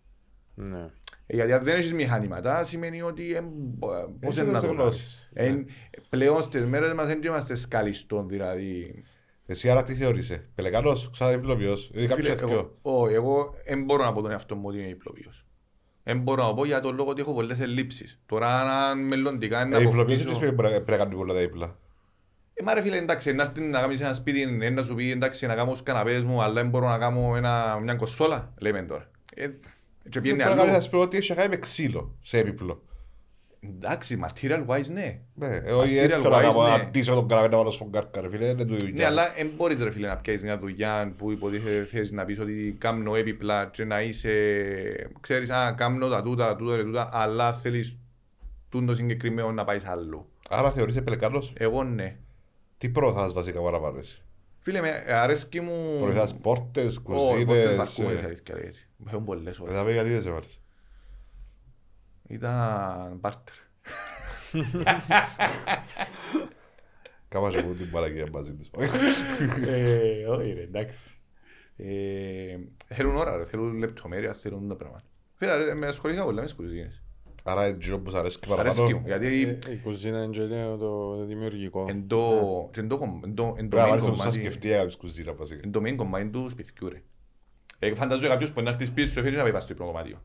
Ναι. Ε, γιατί αν δεν έχεις μηχανήματα σημαίνει ότι ε, μπο- ε, πώς Έχεις είναι να τις το γνώσεις. κάνεις. Ε, πλέον στις μέρες μας δεν είμαστε σκαλιστών δηλαδή. Εσύ άρα τι θεωρείσαι, πελεκάνος, ξανά διπλοποιός. Δηλαδή Φίλε, κάποιος εγώ, δυο. όχι, εγώ δεν μπορώ να πω τον εαυτό μου ότι είμαι διπλοποιός. Δεν μπορώ να πω για τον λόγο ότι έχω πολλές ελλείψεις. Τώρα αν μελλοντικά είναι Ε, να διπλοποιός δεν αποκτήσω... σημαίνει μπορεί να- πρέπει να κάνει πολλά τα διπλά. Ε, μα ρε φίλε, εντάξει, να έρθει να κάνεις ένα σπίτι, ε, να σου πει εντάξει να κάνω τους καναπέδες μου, αλλά δεν μπορώ να κάνω ένα, μια κοσόλα, λέμε τώρα. Ε, και πιένει Πρέπει να κάνεις, αλλού. ας πούμε, ότι έχει να κάνει με ξύλο σε έπιπλο. Εντάξει, material wise ναι. Ναι, ε, όχι, Material δεν θέλω να wise, κάνω ναι. να ντύσω τον καραβέ να βάλω στον κάρκα, ρε φίλε, είναι του Ναι, δουλειά. αλλά δεν μπορείς ρε φίλε να πιάσεις μια δουλειά που υποτίθεται θες να πεις ότι κάνω έπιπλα και να είσαι, ξέρεις, α, κάνω τα τούτα, τα τούτα, τα τούτα, αλλά θέλεις τούτο συγκεκριμένο να πάεις αλλού. Άρα θεωρείσαι πελεκάνος. Εγώ ναι. Τι προωθάς βασικά παραπάνω εσύ; Φίλε, με αρέσκει μου... Προωθάς πόρτες, Όχι, πόρτες κουζίνες. βαρκούμες, ε, αλήθεια λέει. Έχουν πολλές ώρες. ε, θα πει γιατί δεν σε βάλεις. Ήταν μπάρτερ. Κάμασε μου την παραγγεία μαζί τους. Ε, Όχι ρε, εντάξει. Ε, Θέλουν ώρα ρε, θέλουν λεπτομέρεια, θέλουν τα πράγματα. Φίλε, ρε, με ασχολήθηκα πολλά με τις κουζίνες. Άρα είναι γύρω που σ' αρέσει Αρέσκει μου, παραπάνω. γιατί Ε, Η κουζίνα είναι και είναι το δημιουργικό. εν το και εν το κομ- εν το- εν το Πρέπει να main βάλεις να κομμάτι- σκεφτεί για τις κουζίνα βασικά. εν το main κομμάτι του σπιτιού ρε. Ε, Φαντάζομαι κάποιος που να έρθει σπίτι σου έφερε να πάει στο υπνό κομμάτιο.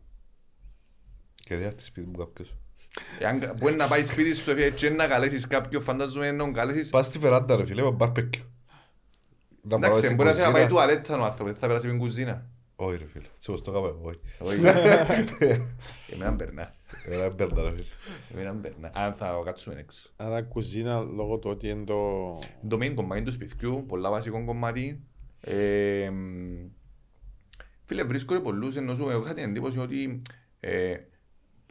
Και δεν έρθει σπίτι μου κάποιος. Εάν κα- μπορεί να πάει σπίτι σου έφερε και να καλέσεις κάποιον, φαντάζομαι να τον καλέσεις. Πας στη βεράντα ρε φίλε με μπαρπεκιού. Να Εντάξει, μπορείς στην μπορεί να θέλει να πάει κουζίνα. τουαλέτα ο άνθρωπος, δεν θα περάσει με την κουζίνα. Όχι ρε φίλε, έτσι όπως το έκαμε εγώ. όχι. Όχι. Εμένα μπερνά. Εμένα δεν παίρνω ρε φίλε. Εμένα μπερνά. Αν θα κάτσουμε έξω. Άρα κουζίνα λόγω του ότι είναι το... Το main κομμάτι του σπιτιού, πολλά βασικό κομμάτι. Ε, μ, φίλε, βρίσκω πολλούς ενώ σου, εγώ είχα την εντύπωση ότι ε,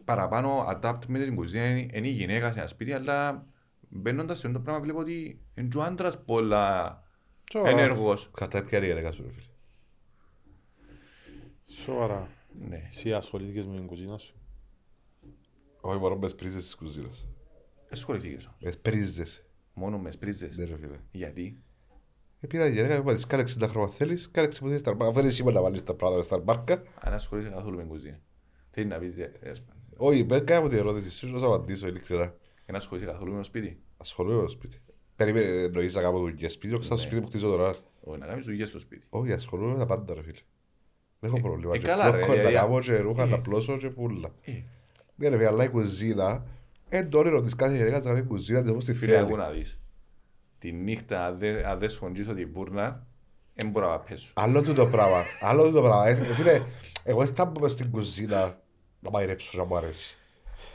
παραπάνω adapt με την κουζίνα είναι, είναι η γυναίκα σε ένα σπίτι, αλλά μπαίνοντας σε αυτό το πράγμα βλέπω ότι είναι και ο άντρας πολλά Σοβαρά. ενεργός. Κατά ποια είναι η γυναίκα σου ρε φίλε. Σοβαρά. Ναι. Εσύ ασχολήθηκες με την κουζίνα σου; Όχι μόνο με σπρίζες της κουζίνας. Ασχοληθήκες όμως. Με σπρίζες. Μόνο με σπρίζες. Ναι ρε φίλε. Γιατί; Ε, πήρα η γυναίκα, είπα της κάνε 60 χρώμα θέλεις, κάνε 60 στα μπάρκα. Αφού είναι σήμερα να βάλεις τα πράγματα στα μπάρκα. Αν ασχολείσαι καθόλου με την κουζίνα. Θέλεις να πεις, ε, ε, Όχι, δεν κάνω την ερώτηση σου, να σου απαντήσω ειλικρινά. δεν ασχολείσαι καθόλου με το σπίτι; Ασχολούμαι με το σπίτι. Περίμενε, εννοείς να κάνω δουλειές σπίτι, όχι σαν το Ναι. σπίτι που χτίζω τώρα. Όχι, να κάνεις δουλειές στο σπίτι. Όχι, ασχολούμαι με τα πάντα ρε φίλε. Δεν έχω πρόβλημα. ε, Και καλά, ρε, φλόκο να δηλαδή, κάνω και ρούχα ε. να πλώσω και πουλα. Ε, Ναι ρε φίλε, αλλά η κουζίνα είναι το όνειρο της κάθε γυναίκας να κάνει κουζίνα της όπως τη Φίλε, θέλει. ακού να δεις. Τη νύχτα, αν δεν- αν δεν σχοντζήσω τη βούρνα, δεν μπορώ να πέσω. Άλλο του το πράγμα. Άλλο του το πράγμα. Ε, Φίλε, εγώ δεν θα μπω μες στην κουζίνα να μαϊρέψω να μου αρέσει.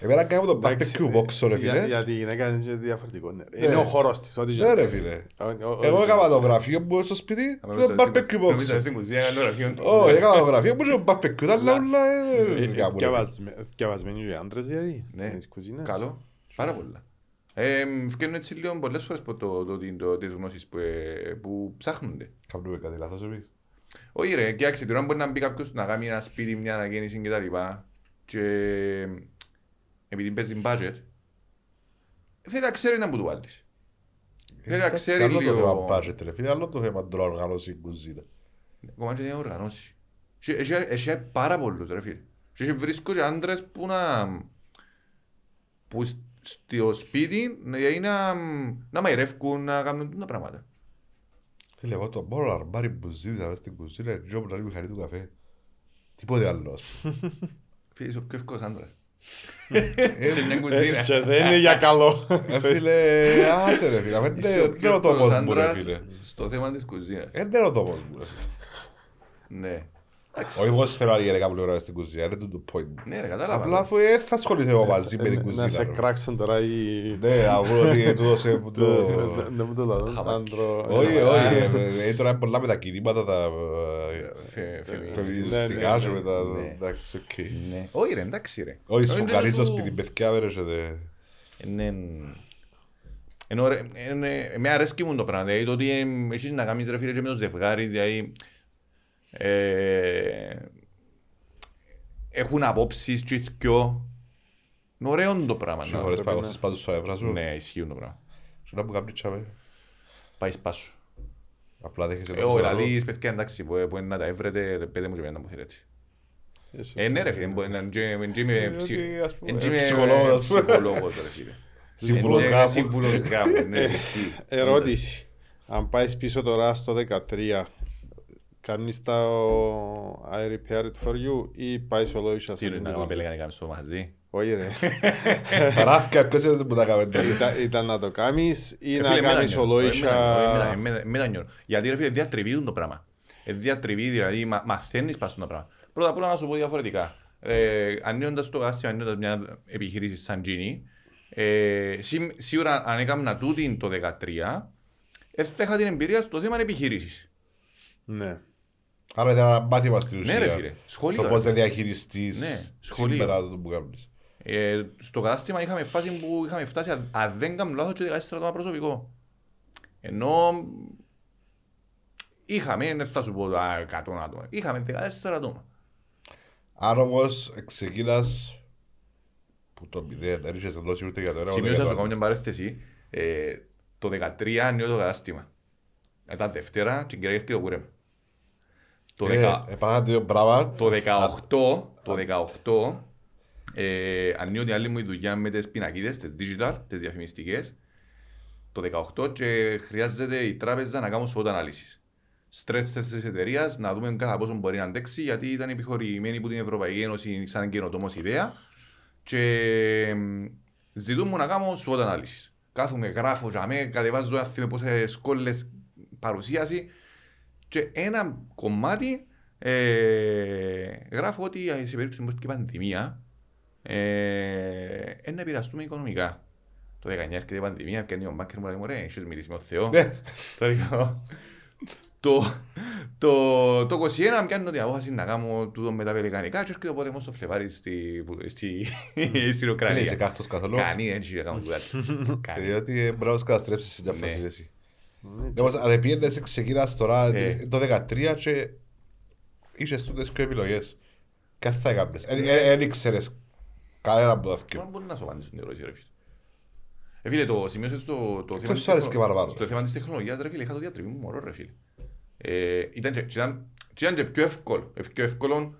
Εμένα κάνω το barbecue box, ρε Για, φίλε. για τη γυναίκα είναι και διαφορετικό. ναι. Ναι. Είναι ο χώρος της, ό,τι και Ναι να ρε πεις. φίλε. Ο- ο- Εγώ ο- έκανα το γραφείο μου στο σπίτι Αν και το barbecue Νομίζω box. στην κουζίνα, κάνω γραφείο του. Όχι, έκανα το γραφείο μου και το barbecue. Τα άλλα όλα Ε, είναι ε, δικά μου, ρε. θκιαβασμέ- Θκιαβασμένοι και οι άντρες δηλαδή. Ναι. με τις κουζίνες. Καλό. Πάρα πολλά. Ε, Φκαίνουν έτσι λίγο πολλές φορές από το, το, το, το, τις γνώσεις που, ε, που ψάχνονται. Κάνουμε κάτι λάθος εμείς. Όχι ρε, κοιτάξτε, τώρα μπορεί να μπει κάποιος να κάνει ένα σπίτι, μια αναγέννηση και τα λοιπά και επειδή παίζει budget, θέλει να ξέρει να μου του βάλεις. Θέλει να Εντάξει, ξέρει άλλο το λίγο... θέμα budget, ρε φίλε. Άλλο το θέμα του να οργανώσει η κουζίνα. Κομμάτι είναι οργανώσει. Και Έχει, έχει πάρα πολλούς ρε φίλε. Και έχει βρίσκω και άντρες που να... που σ- στο σπίτι να, να, να μαϊρεύκουν, να κάνουν τα πράγματα. Φίλε, εγώ το μόνο αρμπάρι που ζήτησα μες στην κουζίνα είναι τζόμπ να είναι η μηχανή του καφέ. Τίποτε άλλο. ας πούμε. Φίλε, είσαι ο πιο εύκολος άντρας. Ε, Σε μια Ε, κουζίνα. Και δεν είναι για καλό. Ε, Φίλε, άντε ρε φίλε, δεν Είσαι ο είναι πιο ο τόπος εύκολος μου ρε άντρας φίλε. στο θέμα της κουζίνας. Δεν είναι ο τόπος μου ρε φίλε. Ναι. Όχι εγώ θέλω άλλη γυναίκα που λέω στην κουζίνα, είναι το το point μου. Ναι, ρε, κατάλαβα. Απλά αφού ε, θα ασχοληθώ εγώ μαζί με την Να κουζίνα. σε ρε. κράξουν τώρα οι... Ναι, αφού ότι τούτο σε... το- Να μην το λέω. Χαμάκι. άντρο- Όχι, Ε, όχι, ε, ε, τώρα είναι πολλά με τα κινήματα, τα ε, Φε- φε- φεμινιστικά ναι, και ναι, με τα... ναι. Εντάξει, οκ. Ναι. Όχι ρε, εντάξει ρε. Όχι, Όχι, σφουγγαρί στο σου- σπίτι, παιδιά, δεν έρχεται. Είναι... Ενώ ρε, είναι- με αρέσκει μου το πράγμα, δηλαδή το ότι ε, έχεις να κάνεις ρε φίλε και με το ζευγάρι, δηλαδή ε, έχουν απόψεις και οι δυο. Είναι ωραίο το πράγμα. Σε να- χώρες πρέπει πάω να- στις πάντους στο έβρα σου. Ναι, ισχύουν το πράγμα. Σου να μου κάνει τσάμε. Πάει σπάσου. Απλά δέχεσαι Ε, το όχι, σοβαρό. δηλαδή, παιδιά, εντάξει, που που είναι να τα έβρετε, ρε, πέτε μου και εμένα να μου θέλετε. Ίσως. Ε, ναι ρε φίλε, μπορεί να είναι και είμαι Ε, ψι- ότι, ας πούμε, εν και είμαι ψυχολόγος, ας πούμε. ψυχολόγος, ρε φίλε. Σύμβουλος Εν και γάμου. Σύμβουλος γάμου, ναι. ισχύει. Ερώτηση. Αν πάει πίσω τώρα στο 13, κάνεις τα I repair it for you ή πάει σolo ίσια Τι είναι να κάνουμε πέλεγα να κάνουμε στο μαζί. Όχι ρε. Παράφηκα, ποιος είναι που τα κάνουμε τέλει. Ήταν- Ήταν να το κάνεις ή Ε, να φίλε, εμένα κάνεις νιώθω, σolo ε, ίσια... εμένα- εμένα- εμένα νιώθω. Γιατί ρε φίλε, διατριβεί το πράγμα. Ε, Διατριβεί, δηλαδή μα- μαθαίνεις πας το πράγμα. Πρώτα απ' όλα να σου πω διαφορετικά. Ε, ανοίγοντας το κατάστημα, ανοίγοντας μια επιχείρηση σαν Gini, ε, σί- σίγουρα αν έκανα τούτη το 2013, ε, θα είχα την εμπειρία στο θέμα επιχείρησης. Ναι. Άρα ήταν ένα μάθημα στην Ναι ουσία. ρε φίλε, σχολείο. Το ρε πώς φίλε. να διαχειριστείς Ναι, σχολείο. σήμερα το που κάνεις. Ε, στο κατάστημα είχαμε φάση που είχαμε φτάσει, αν- αν δεν κάνω λάθος, και 14 άτομα προσωπικό. Ενώ είχαμε, δεν θα σου πω α, 100 άτομα, είχαμε 14 άτομα. Αν όμως ξεκίνας που το μηδέν, δεν είχες δώσει ούτε για το ένα ούτε Σημείωσα για στο το κάνω άλλο. μια παρέθεση, ε, το 13 ανοίγω το κατάστημα. Ήταν Δευτέρα και Κυριακή το κούρεμα. Το, Ε, δεκα- Επάνω δύο πράγμα. το 18, το 18 ε, ανοίγω την άλλη μου η δουλειά με τις πινακίδες, τις digital, τις διαφημιστικές. Το 18 και χρειάζεται η τράπεζα να κάνουν SWOT ανάλυση. Στρες τεστ της εταιρείας, να δούμε κατά πόσο μπορεί να αντέξει, γιατί ήταν επιχορηγημένη από την Ευρωπαϊκή Ένωση σαν καινοτόμος ιδέα και εμ, ζητούν μου να κάνω SWOT ανάλυση. Κάθομαι, γράφω για μέ, κατεβάζω άθιμε πόσες σκόλες παρουσίαση και ένα κομμάτι ε, γράφω ότι σε περίπτωση που έρθει η πανδημία ε, ε, να επηρεαστούμε οικονομικά. Το 19 έρχεται η πανδημία, πιάνει ο μπάκερ μου λέει μου ρε, έχεις μιλήσει με ο Θεό. Ναι. Το λέω. Το, το, το 21 πιάνω την απόφαση να κάνω τούτο με τα πελεκανικά και έρχεται οπότε στο Φλεβάρι στη, στη, στην Δεν είσαι Ουκρανία. κάχτος καθόλου. Κανεί δεν έχει να κάνω τούτα. Κανεί. Διότι ε, μπορεί να σε καταστρέψεις σε μια Ναι. φάση έτσι. Όμως αν πήγαινες ξεκίνας τώρα Ε. το 13 και είχες τούτες και επιλογές. Και θα έκανες; Δεν ήξερες κανένα από τα Μα δυο. μπορεί να σου απαντήσουν την ερώτηση ρε φίλε. Ε, φίλε, το σημείωσες στο, το, θέμα Ποιος της σου άρεσε και τεχνο- παραπάνω; στο θέμα της τεχνολογίας, ρε φίλε, είχα το διατριβή μου μωρό, ρε φίλε. Ε, ήταν, και, και ήταν, και ήταν και πιο εύκολο, ε, πιο εύκολο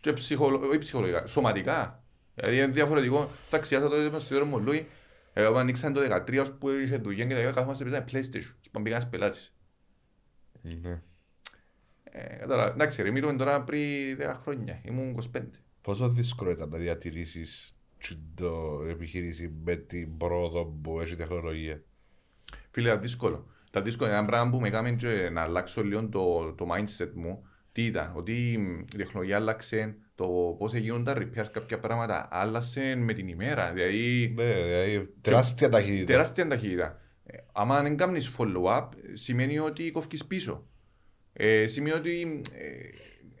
και ψυχολο, όχι ψυχολογικά, σωματικά. Δηλαδή είναι διαφορετικό, θα ξιάσω το με στο ίδιο μου Λούι, εγώ όταν ανοίξαν το 13 ως που είχε δουλειά και τα δύο καθόμαστε παίζανε PlayStation, ως που πήγαν πελάτης. Ναι. Ε, κατάλαβα. εντάξει ρε, μιλούμε τώρα πριν 10 χρόνια, ήμουν 25. Πόσο δύσκολο ήταν να διατηρήσεις την επιχείρηση με την πρόοδο που έχει η τεχνολογία; Φίλε, ήταν δύσκολο. Ήταν δύσκολο. Ένα πράγμα που με έκανε και να αλλάξω λίγο το, το mindset μου. Τι ήταν, ότι μ, η τεχνολογία άλλαξε, το πώς γίνονται τα repairs, κάποια πράγματα άλλασε με την ημέρα. Δηλαδή, Ναι, δηλαδή τεράστια ταχύτητα. τεράστια ταχύτητα. Ε, άμα δεν κάνεις follow-up, σημαίνει ότι κόφκεις πίσω. Ε, σημαίνει ότι ε,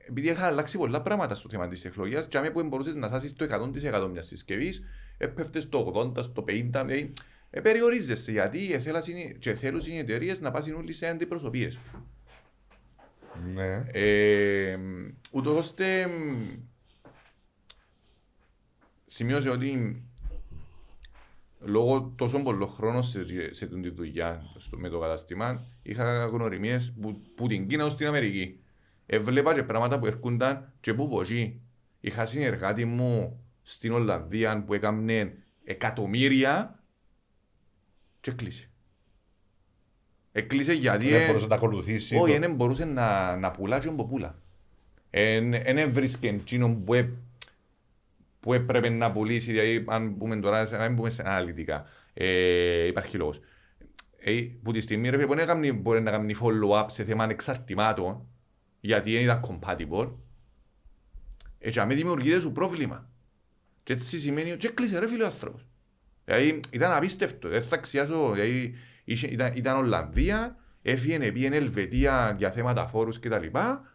επειδή είχα αλλάξει πολλά πράγματα στο θέμα της τεχνολογίας, και άμα που μπορούσες να σάσεις το 100% μιας συσκευής, έπεφτες στο 80%, στο 50%, δηλαδή, ε, περιορίζεσαι γιατί εσέλας είναι, και θέλουν οι εταιρείες να πάσουν όλοι σε αντιπροσωπείες. Ναι. Ε, ούτως ώστε μ, σημείωσε ότι λόγω τόσο πολλών χρόνων σε, σε αυτή τη δουλειά στο, με το καταστήμα είχα γνωριμίες που, που την Κίνα ως την Αμερική. Έβλεπα και πράγματα που έρχονταν και που πω εκεί. Είχα συνεργάτη μου στην Ολλανδία που έκαμνε εκατομμύρια και κλείσε. Έκλεισε γιατί... Δεν ε, μπορούσε να ακολουθήσει. όχι, το- δεν μπορούσε να, να πουλά και πουλά. Εν έβρισκε εκείνον που, έ- που έπρεπε να πουλήσει, δηλαδή αν πούμε τώρα, σε- να μην πούμε σε αναλυτικά, ε, υπάρχει λόγος. Ε, που τη στιγμή ρε, φίλε, που δεν έκαμνει- μπορεί να κάνει follow-up σε θέμα εξαρτημάτων, γιατί δεν ήταν compatible, έτσι αμέ δημιουργείται σου πρόβλημα. Και έτσι σημαίνει ότι έκλεισε ρε φίλε ο άνθρωπος. Δηλαδή ήταν απίστευτο, δεν θα αξιάσω, δηλαδή είχε- ήταν, ήταν Ολλανδία, έφυγε, πήγαινε Ελβετία για θέματα φόρους και τα λοιπά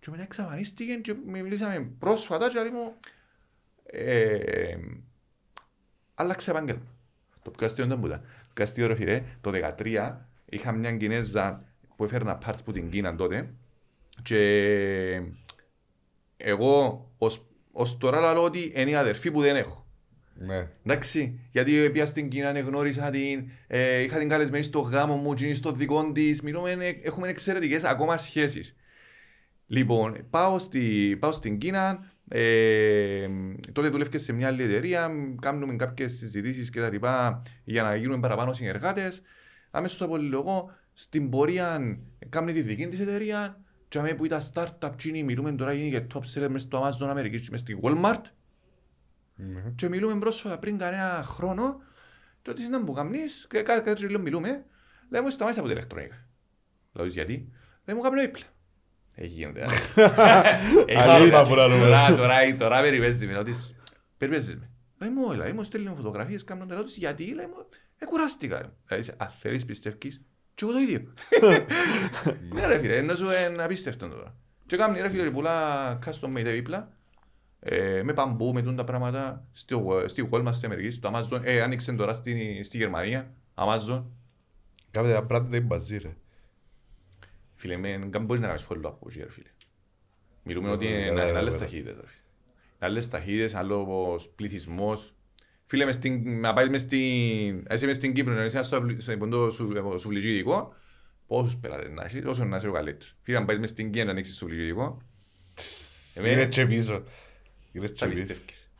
και μετά εξαφανίστηκε και μιλήσαμε πρόσφατα και λέει μου ε, άλλαξε επάγγελμα. Το πιο αστείο ήταν που ήταν. Το πιο αστείο ρε φίλε, το 2013 είχα μια Κινέζα που έφερνα part που την Κίνα τότε και εγώ ως, ως τώρα λέω ότι είναι η αδερφή που δεν έχω. Ναι. Εντάξει, γιατί πήγα στην Κίνα, γνώρισα την, ε, είχα την καλεσμένη στο γάμο μου, και είναι στο δικό της. Μιλούμε, ε, έχουμε εξαιρετικές ακόμα σχέσεις. Λοιπόν, πάω, στη, πάω στην Κίνα, ε, τότε δουλεύω σε μια άλλη εταιρεία, κάνουμε κάποιες συζητήσεις και τα λοιπά για να γίνουμε παραπάνω συνεργάτες. Αμέσως από λίγο, εγώ, στην πορεία, κάνει τη δική της εταιρεία, και αμέ που ήταν startup, τσίνη, μιλούμε τώρα γίνει και top seller μες στο Amazon Αμερικής και μες στη Walmart. Ναι. Και μιλούμε πρόσφατα πριν κανένα χρόνο και ότι να μου κάνεις, και κάθε κάτι λίγο μιλούμε, λέει μου σταμάτησα από την ηλεκτρονικά. Λέω της γιατί, λέει μου κάνω έπλα. Έχει γίνεται. Αλήθεια που να λέμε. Τώρα, τώρα, τώρα περιπέζει με, λέω της, περιπέζεις με. Λέει μου, όλα, μου στέλνει μου φωτογραφίες, κάνω την ερώτηση γιατί, λέει μου, ε, κουράστηκα. Λέει, αν θέλεις πιστεύεις, και εγώ το ίδιο. Ναι ρε φίλε, ενώ σου είναι απίστευτο τώρα. Και κάνει ρε φίλε πουλά custom made έπιπλα, ε, με παμπού, με τούν τα πράγματα, στη, στη Walmart στην Αμερική, στο Amazon, ε, άνοιξε τώρα στη, στη Γερμανία, Amazon. Κάποτε ένα πράγμα δεν μπαζί ρε. Φίλε, με, καν μπορείς να κάνεις follow-up από εκεί, ρε φίλε. Μιλούμε ότι Ε, είναι, ε, είναι ε, άλλες ε, ταχύτητες, ρε φίλε. Είναι άλλες ταχύτητες, άλλος πληθυσμός. Φίλε, μες στην, να πάεις μες στην, εσύ μες στην Κύπρο, να είσαι στο αυλι- στο ποντό σου- σουβλιτζίδικο, πόσους πελάτες να έχεις, όσο να είσαι ο καλύτερος. Φίλε, αν πάεις μες στην Κίνα να ανοίξεις σουβλιτζίδικο, εμένα- Είναι και πίσω. Είναι και τα πίσω. πιστεύεις.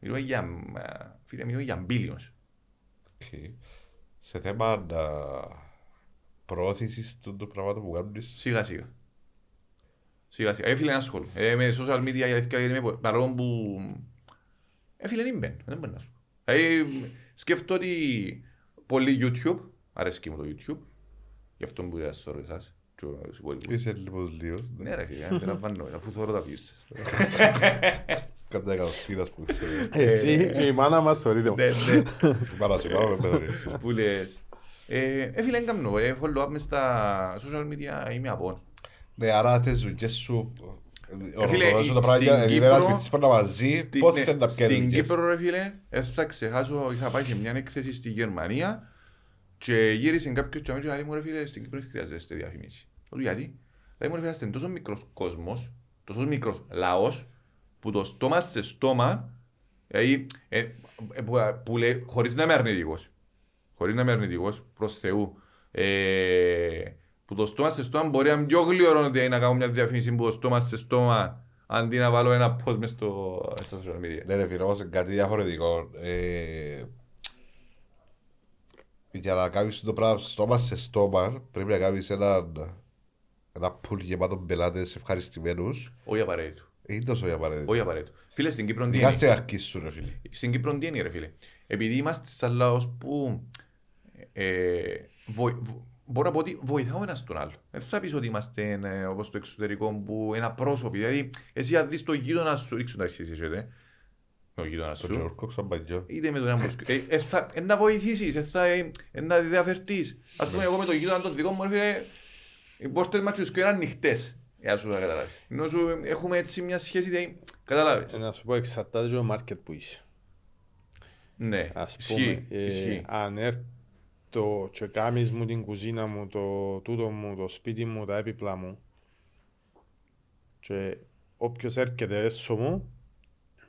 Μιλούμε για, μ, φίλε, μιλούμε για billions. Οκ. Σε θέμα α, προώθησης των των πραγμάτων που κάνεις, Σιγά σιγά. Σιγά σιγά. Έφυλε ένα σχόλιο. Ε, με social media η αλήθεια είναι πο- παρόλο που... Έφυλε δεν μπαίνει. Δεν μπορεί να σου. Ε, σκέφτομαι ότι πολύ YouTube, αρέσκει μου το YouTube, γι' αυτό που σας sorry εσάς. και τους υπόλοιπους. είσαι λοιπόν λίγο. Ναι ρε φίλε, αντιλαμβάνω, αφού θωρώ τα views σας. Κάτω εκατοστήρας που ξέρω. Εσύ και η μάνα μας σωρείτε μου. Ναι, ναι. Πάρα σου πάρω με πέδωρες. Που λες; Ε, ε, φίλε, δεν κάνω. Ε, follow up μες στα social media είμαι από. Ναι, άρα τις δουλειές σου Ε, φίλε, οργανώσουν τα στην πράγματα, Κύπρο- ενημεράς με τις πάντα μαζί, Στη- πώς ναι, θέλουν να πιάνουν Στην δουλειές. Κύπρο ρε φίλε, έτσι θα ξεχάσω, είχα πάει σε μια έκθεση στη Γερμανία και γύρισε κάποιος και μου λέει μου ρε φίλε, στην Κύπρο δεν χρειάζεται διαφήμιση. Λέω, γιατί, λέει μου ρε φίλε, είστε τόσο μικρός κόσμος, τόσο μικρός λαός, που το στόμα σε στόμα, δηλαδή, ε, ε, που, που λέει, χωρίς να είμαι αρνητικός, χωρίς να είμαι αρνητικός, προς Θεού, ε, που το στόμα σε στόμα μπορεί να είναι πιο γλυόρο ότι να κάνω μια διαφήμιση που το στόμα σε στόμα αντί να βάλω ένα post μες στο, στα social media. Ναι ρε φίλε, όμως είναι κάτι διαφορετικό. Ε, Για να κάνεις το πράγμα στόμα σε στόμα, πρέπει να κάνεις ένα, ένα πουλ γεμάτο πελάτες ευχαριστημένους. Όχι απαραίτητο. Είναι τόσο για παράδειγμα. Όχι απαραίτητο. Φίλε, στην Κύπρο τι Ειδικά είναι; στην αρχή σου ρε φίλε. Στην Κύπρο τι είναι, ρε φίλε; Επειδή είμαστε σαν λαός που ε, βοη- βο- μπορώ να πω ότι βοηθάω ένας τον άλλο. Δεν θα πεις ότι είμαστε ε, όπως στο εξωτερικό που είναι απρόσωποι. Δηλαδή, εσύ αν δεις το γείτονας σου, ρίξου τα αρχίσεις, έτσι. Με το γείτονας Το σου. Τζορκό ξαμπαγιό. Είτε με τον ένα μπουσκ- ε, ε, θα- ε, να βοηθήσεις, ε, θα- ε, ε, να διαφερθείς. Ας πούμε, εγώ με το γείτονα τον δικό μου, ρε φίλε, οι πόρτες μας τους και είναι ανοιχτές. Για να σου τα καταλάβεις. Ενώ σου ε, έχουμε έτσι μια σχέση, δηλαδή, καταλάβεις. Ε, Να σου πω εξαρτάται και το market που είσαι. Ναι, Ας ισχύει, πούμε, ε, ισχύει. αν έρθω και κάνεις μου την κουζίνα μου, το τούτο μου, το σπίτι μου, τα έπιπλα μου και όποιος έρχεται έσω μου,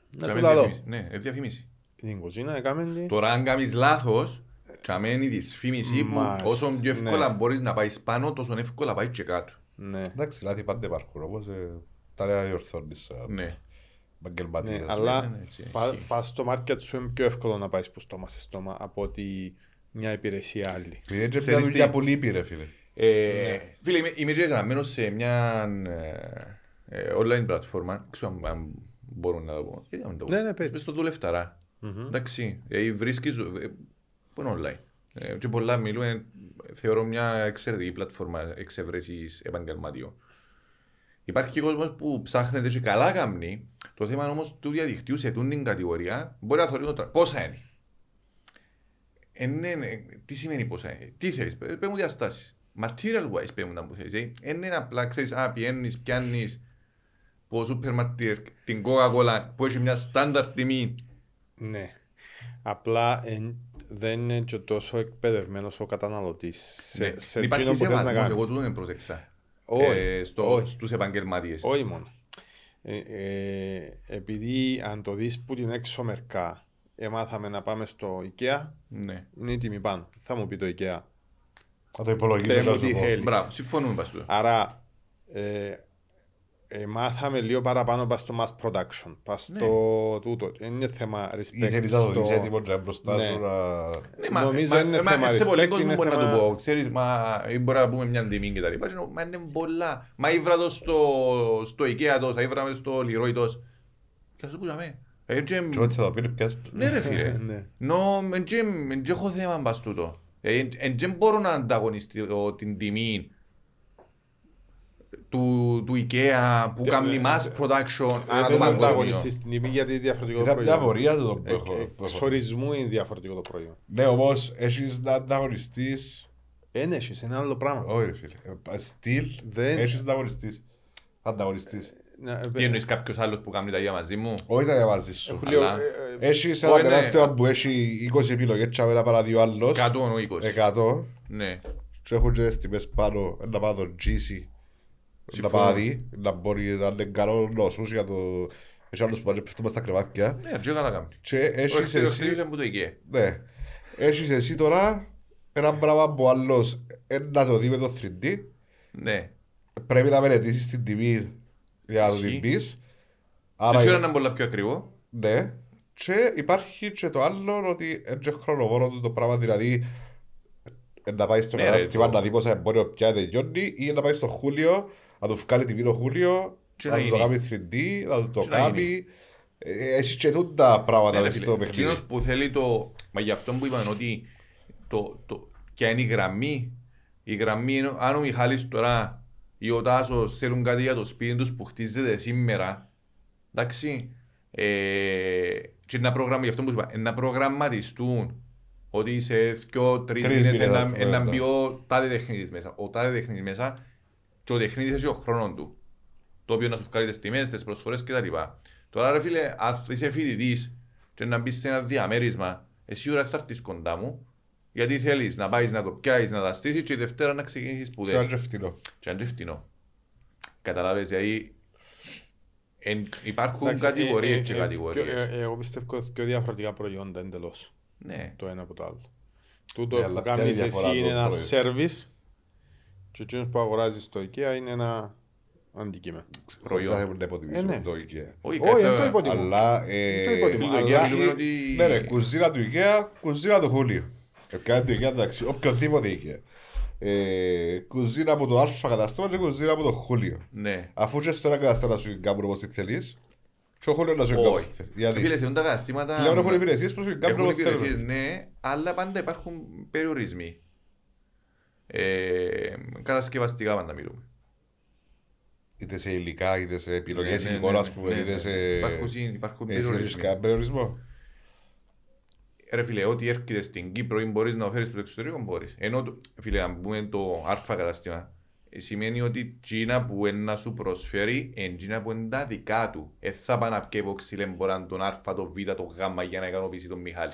Και να να του μην τα δω. διαφημίσει. Ναι, ε, διαφημίσει. Την κουζίνα έκαμε την... Τώρα αν κάνεις λάθος, και αμένει η δυσφήμιση που Μάλιστα, όσο πιο εύκολα ναι. μπορείς να πάεις πάνω, τόσο εύκολα πάει και κάτω. Ναι. Εντάξει, λάθη πάντα υπάρχουν, όμως ε, τα λέει να διορθώνεις σαν Ναι. επαγγελματίας. Ναι, αλλά ναι, ναι, έτσι, πα- ισχύει. πας στο market σου είναι πιο εύκολο να πάεις που στόμα σε στόμα από ότι μια υπηρεσία άλλη. Επειδή είναι και Ξέρεις μια δουλειά τι- που λείπει ρε φίλε. Ε, Φίλε, είμαι, είμαι και γραμμένος σε μια, ε, ε, online πλατφόρμα, δεν ξέρω αν- αν μπορούν να το πω. Γιατί να μην το πω. Ναι, ναι, πες. Μες στο δουλευταρά. Εντάξει, ε, βρίσκεις, ε, που είναι online. Ε, και πολλά μιλούμε, θεωρώ μια εξαιρετική πλατφόρμα εξεύρεσης επαγγελματιών. Υπάρχει και κόσμος που ψάχνεται και καλά καμνή. Το θέμα όμως του διαδικτύου σε τούν την κατηγορία μπορεί να θεωρεί το τρα- πόσα είναι; Ε, ναι, ναι, τι σημαίνει πόσα είναι. Τι θέλεις, πέ πέ μου διαστάσεις. Material wise πέ μου να μου θέλεις. Ε, ε, ναι, απλά ξέρεις, α, πιένεις, πιάνεις από σούπερ μάρκετ την Coca-Cola που έχει μια στάνταρ τιμή. Ναι. Απλά εν- δεν είναι και τόσο εκπαιδευμένος ο καταναλωτής. Σε, Ναι. σε Υπάρχει εκείνο που θες να σεβασμός, εγώ κάνεις. τούτο δεν πρόσεξα. Όχι, Ε, στο- όχι. Στους επαγγελματίες. Όχι μόνο. Ε, ε, επειδή αν το δεις που την έξω μερικά, εμάθαμε να πάμε στο IKEA, Ναι. είναι η τιμή πάνω. Θα μου πει το IKEA. Θα το υπολογίσω. Πες μου να σου τι πω. θέλεις. Μπράβο, συμφωνούμε πας τούτο. Άρα, ε, ε, μάθαμε λίγο παραπάνω πας στο mass production, πας Ναι. στο τούτο. Δεν είναι θέμα respect. Ήθελες να το δεις στο- έτοιμος και μπροστά Ναι. σου να... Ναι, μα- Νομίζω μα- είναι μα- θέμα σε πολλοί respect, κόσμο είναι μπορεί να θέμα- το πω, ξέρεις, μα ή μπορεί να πούμε μια τιμή και τα λοιπά. και νο- Μα είναι πολλά. Μα ήβρα το στο, στο IKEA τόσα, ήβρα μες στο Leroy τόσα. Και ας το πούσαμε. Ε, και- Και έτσι θα το πίνει πιάσεις το. Ναι ρε φίλε. Ναι. Νο, εν και- εν και έχω θέμα μπας τούτο. Ε, εν- Εν και μπορώ να ανταγωνιστώ την τιμή του, του IKEA που Τε- κάνει ε, mass ε, production Δεν ανά το θέλω να παγκόσμιο. ανταγωνιστείς στην τιμή γιατί είναι διαφορετικό το Ήταν μια προϊόν. απορία το που Ε, έχω. ε, που έχω. Εξορισμού είναι διαφορετικό το προϊόν. Ναι, όμως έχεις να ανταγωνιστείς... Δεν έχεις, είναι άλλο πράγμα. Όχι ρε φίλε. Ε, Στυλ, Δεν- έχεις να ανταγωνιστείς. Ανταγωνιστείς. Να- ε, Τι εννοείς κάποιος άλλος που κάνει τα ίδια μαζί μου; Όχι τα διαβάζεις σου. Έχω λίγο, Αλλά- ε, ε, Έχεις Όχι, ένα ναι. τεράστιο που έχει 20 επιλογές και να παραδεί ο άλλος. 100 ο 20. 100. Ναι. Και έχουν και τις τιμές πάνω, να πάω το GC. Να Συμφωνώ. πάρει, να μπορεί να είναι καλός νόσους για το... Έχει άλλους που πάνε πέφτουμε στα κρεβάτια. Ναι, και καλά κάνει. Και Ο έχεις εκτέλους εσύ... τελείωσε από το IKEA. Ναι. Έχεις εσύ τώρα ένα πράγμα που ο άλλος ε, να το δει με το 3D. Ναι. Πρέπει να μελετήσεις την τιμή για να το Ισχύει. την πεις. Και Άρα, σίγουρα είναι πολλά πιο ακριβό. ναι. Και υπάρχει και το άλλο ότι έτσι χρονοβόρο του το πράγμα, δηλαδή ε, να πάει στο Ναι, ρε, κατάστημα το- να δει πόσα εμπόριο πια τελειώνει ή να πάει στο Χούλιο, να του βγάλει τιμή το Χούλιο, Και να να του το γίνει; κάνει 3D, να του το Και να κάνει. Ε, Έχεις και τούτα πράγματα Ναι, ρε μες φίλε. στο παιχνίδι. Εκείνος που θέλει το... Μα γι' αυτό που είπαν ότι το, το... ποια είναι η γραμμή. Η γραμμή είναι αν ο Μιχάλης τώρα ή ο Τάσος θέλουν κάτι για το σπίτι τους που χτίζεται σήμερα. Εντάξει. Ε, και να προγραμμα... γι' αυτό που σου είπα, να προγραμματιστούν ότι σε δυο, τρεις Τρεις μήνες μήνες, να, ας πούμε, να ναι. μπει ο τάδε τεχνίτης μέσα. Ο τάδε τεχνίτης μέσα και ο τεχνίτης έχει ο χρόνος του. Το οποίο να σου βγάλει τις τιμές, τις προσφορές κτλ. Τώρα ρε φίλε, αν είσαι φοιτητής και να μπεις σε ένα διαμέρισμα, εσύ ώρα θα έρθεις κοντά μου, γιατί θέλεις να πάεις να το πιάσεις, να τα στήσεις και η Δευτέρα να ξεκινήσεις Και να σπουδές. είναι φτηνό. Και αν είναι φτηνό. Καταλάβες, δηλαδή εν, υπάρχουν εντάξει, κατηγορίες ε, και ε, ε, κατηγορίες. ε, ε, Εγώ πιστεύω ότι πιο διαφορετικά προϊόντα εντελώς Ναι. το ένα από το άλλο. Τούτο Ναι, που αλλά ποια είναι κάνεις η διαφορά εσύ είναι των ένα προϊόντων; service και εκείνος που αγοράζεις στο IKEA είναι ένα αντικείμενο. Προϊόν. Θα έχουν να υποτιμήσουν Ε, ναι. το IKEA. Όχι, Όχι, δεν το κάθε... υποτιμώ. Αλλά... Το ε, υποτιμώ. Φίλε, Αλλά- για μιλούμε ότι... Ναι ρε, κουζίνα του IKEA, κουζίνα του Χούλιο. Επιάνε το IKEA εντάξει, οποιοδήποτε IKEA. Ε, κουζίνα από το Α καταστήμα και κουζίνα από το Χούλιο. Ναι. Αφού και στο ένα καταστήμα σου κάνουν όπως τη θέλεις, και ο Χούλιο να σου κάνει όπως Όχι. τη θέλεις. Φίλε, Γιατί θεωρούν τα καταστήματα... πλέον έχουν υπηρεσίες που σου κάνουν Έχουν όπως υπηρεσίες, θέλουν. ναι, αλλά πάντα υπάρχουν περιορισμοί. Ε, κατασκευαστικά πάντα μιλούμε. Είτε σε υλικά, είτε σε επιλογές Ναι, ναι, εικόνας, ναι, ας πούμε, ναι, είτε ναι. σε... Υπάρχουν, συ- υπάρχουν Εσύ έχεις περιορισμοί. κανένα περιορισμό; Ρε φίλε, ό,τι έρχεται στην Κύπρο ή μπορείς να φέρεις στο εξωτερικό μπορείς. Ενώ, το- φίλε, αν πούμε το α κατάστημα, ε, σημαίνει ότι Κίνα που είναι να σου προσφέρει, είναι Κίνα που είναι τα δικά του. Ε, θα πάει να πιει υποξυλέμποραν τον α, τον β, τον γ για να ικανοποιήσει τον Μιχάλη.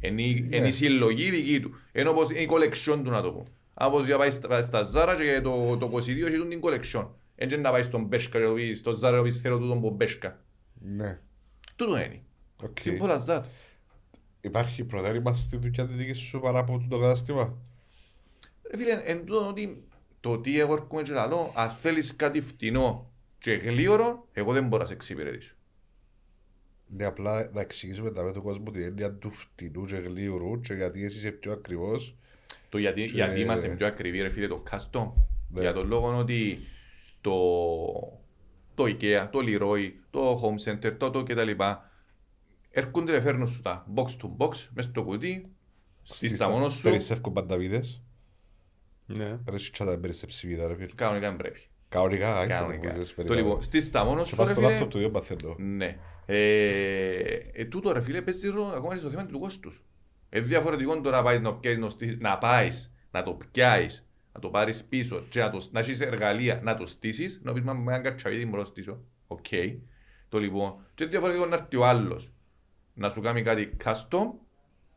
Είναι η- Ναι. είναι η συλλογή δική του. Ενώ πως είναι η collection του να το πω. Από για πάει στα, στα Zara και το, το 22 έχει την collection. Έτσι να πάει στον Μπέσκα και να πεις, στο Zara να πεις θέλω τούτον που Μπέσκα. Ναι. Τούτο είναι. OK. Simple as that. Υπάρχει προτέρημα στη δουλειά τη δική σου παρά από το κατάστημα; Ρε φίλε, εν τούτον ότι το τι εγώ έρχομαι και λαλώ, αν θέλεις κάτι φτηνό και γλίωρο, εγώ δεν μπορώ να σε εξυπηρετήσω. Ναι, απλά να εξηγήσουμε τα του κόσμου την έννοια του φτηνού και γλύωρου και γιατί εσύ είσαι πιο ακριβώς. Το γιατί, Και- γιατί είμαστε πιο ακριβοί, ρε φίλε, το custom. Ναι. Για τον λόγο ότι το, το IKEA, το Leroy, το Home Center, το το κτλ. Έρχονται και φέρνουν σου τα box to box, μέσα στο κουτί, στις τα μόνο σου, Περισσεύκουν πανταβίδες. Ναι. Ρε σιτσάτα δεν περισσέψει βίδα ρε φίλε. κανονικά δεν πρέπει. Κανονικά, άξιο, Κανονικά. μου λες, Το περίμενε. λοιπόν, στις τα μόνο Και σου, πας ρε στο φίλε, λάπτοπ του δύο παθαίνω. Ναι. Ε, ε, τούτο ρε φίλε παίζει ρόλο ακόμα και στο θέμα του κόστους. Ε, διαφορετικό τώρα να πάεις να, πιάσεις, να, στήσεις- να πάεις, να το πιάσεις, να το πάρεις πίσω και να, το, να έχεις εργαλεία να το στήσεις, να πεις μα με έναν κατσαβίδι μπορώ να στήσω. Οκ. Το λοιπόν. Και διαφορετικό να έρθει ο άλλος να σου κάνει κάτι custom,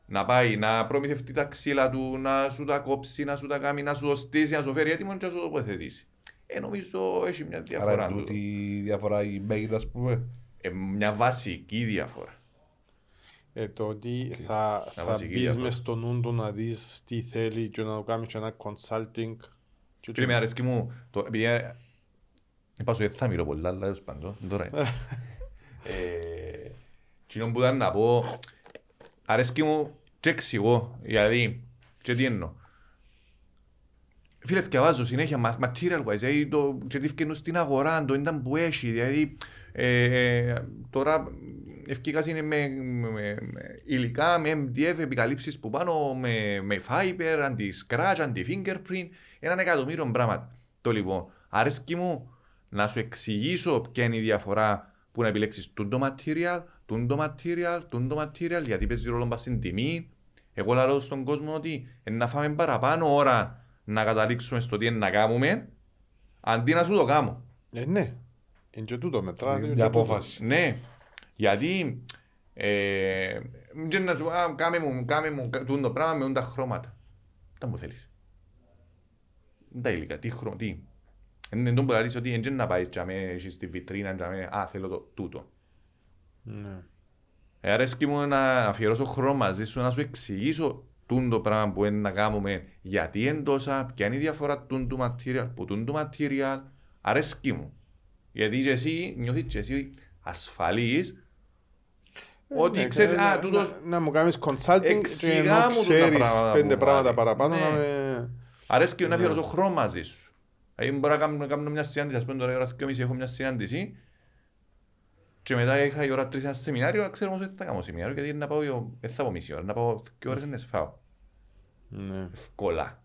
να πάει να προμηθευτεί τα ξύλα του, να σου τα κόψει, να σου τα κάνει, να σου το στήσει, να σου φέρει έτοιμο και να σου το τοποθετήσει. Ε, νομίζω έχει μια Άρα διαφορά. είναι τούτο. τούτη η διαφορά η μέγινα, ας πούμε. Ε, μια βασική διαφορά. Ε, το ότι θα, Να θα βασική μπεις διαφορά. μες στο νου του να δεις τι θέλει και να το κάνεις και ένα consulting. Και- Φίλε, με αρέσκει μου, το, επειδή ε, είπα σου, δεν θα μιλώ πολλά, αλλά τέλος πάντων, τώρα είναι. ε, Κοινό που ήταν να πω, αρέσκει μου και εξηγώ, δηλαδή, και τι εννοώ. Φίλε, διαβάζω συνέχεια μα- material wise, δηλαδή το, και τι φκαινούν στην αγορά, το ήταν που έχει, δηλαδή ε, τώρα ευκήκα είναι με, με, με υλικά, με MDF, επικαλύψεις που πάνω, με, με fiber, αντι-scratch, αντι-fingerprint, έναν εκατομμύριο πράγματα. Το λοιπόν, αρέσκει μου να σου εξηγήσω ποια είναι η διαφορά που να επιλέξεις τούν το material, τούν το material, τούν το material, γιατί παίζει ρόλο πας στην τιμή. Εγώ λέω στον κόσμο ότι ε, να φάμε παραπάνω ώρα να καταλήξουμε στο τι είναι να κάνουμε, αντί να σου το κάνω. Ε, ναι. Είναι και τούτο μετρά. Είναι μια απόφαση. Ναι, γιατί ε, και να σου πω, «Α, κάμε μου, κάμε μου κα- τούτο πράγμα με τα χρώματα. Τα μου θέλεις. Τα υλικά, τι χρώμα, τι. Είναι τον που λαλείς ότι δεν να πάεις τζαμέ, έχεις στη βιτρίνα, τζαμέ, α, θέλω το τούτο. Ναι. Ε, αρέσκει μου να αφιερώσω χρόνο μαζί σου να σου εξηγήσω τούν το πράγμα που είναι να κάνουμε, γιατί είναι τόσα, ποια είναι η διαφορά τούν του material, που τούν του material, αρέσκει μου. Γιατί και εσύ νιώθεις και εσύ ασφαλής, ότι Ναι, ξέρεις, να- α, τούτος, να- Να μου κάνεις consulting και Εξηγά ενώ μου τούτα ξέρεις πράγματα πέντε που πράγματα βάλει. παραπάνω Ναι. να με... αρέσκει μου να αφιερώσω χρόνο μαζί σου. Δηλαδή μπορώ να κάνω, να κάνω μια συνάντηση, ας πούμε τώρα η ώρα 2.30 έχω μια συνάντηση και μετά είχα η ώρα 3 ένα σεμινάριο, αλλά ξέρω όμως δεν θα κάνω σεμινάριο γιατί είναι να πάω, δεν θα πάω μισή ώρα, να πάω και ώρες να σφάω. Ναι. Ευκολά.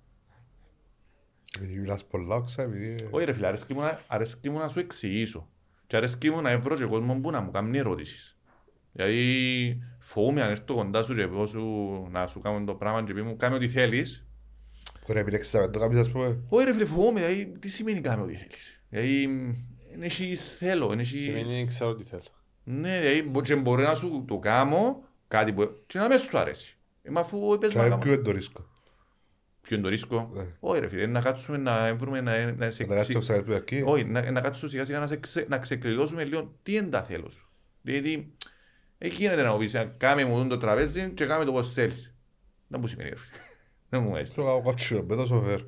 Επειδή μιλάς πολλά, όξα, επειδή... Όχι ρε φίλε, αρέσκει μου να- αρέσκει μου να σου εξηγήσω. Και αρέσκει μου να βρω και κόσμο που να μου κάνει ερωτήσεις. Γιατί φοβούμαι αν έρθω κοντά σου και πω σου να σου κάνω το πράγμα και πει μου κάνε ό,τι θέλεις. Μπορεί να επιλέξεις να μην το κάνεις, ας πούμε. Όχι ρε φίλε, φοβούμαι, δηλαδή τι σημαίνει κάνε ό,τι θέλεις. Δηλαδή, εν έχεις θέλω, εν έχεις... Σημαίνει δεν ξέρω τι θέλω. Ναι, δηλαδή μπο- και μπορεί να σου το κάνω κάτι που... και να μες σου αρέσει. Ε, μα αφού είπες Και να να κάνω... ποιο είναι το ρίσκο; Ποιο είναι το ρίσκο; Ναι. Όχι ρε φίλε, να κάτσουμε να βρούμε να, να σε Να κάτσεις το εξηγήσουμε. ξανά από την αρχή. Όχι, να, να κάτσουμε σιγά σιγά να, σε ξε, να ξεκλειδώσουμε λίγο τι είναι τα θέλω σου. Δηλαδή, εκεί γίνεται να μου πεις, κάμε μου το τραπέζι και κάμε το πώς θέλεις. Δεν μου σημαίνει ρε φίλε. Δεν μου αρέσει. Το κάνω κότσινο, με το σοφέρ.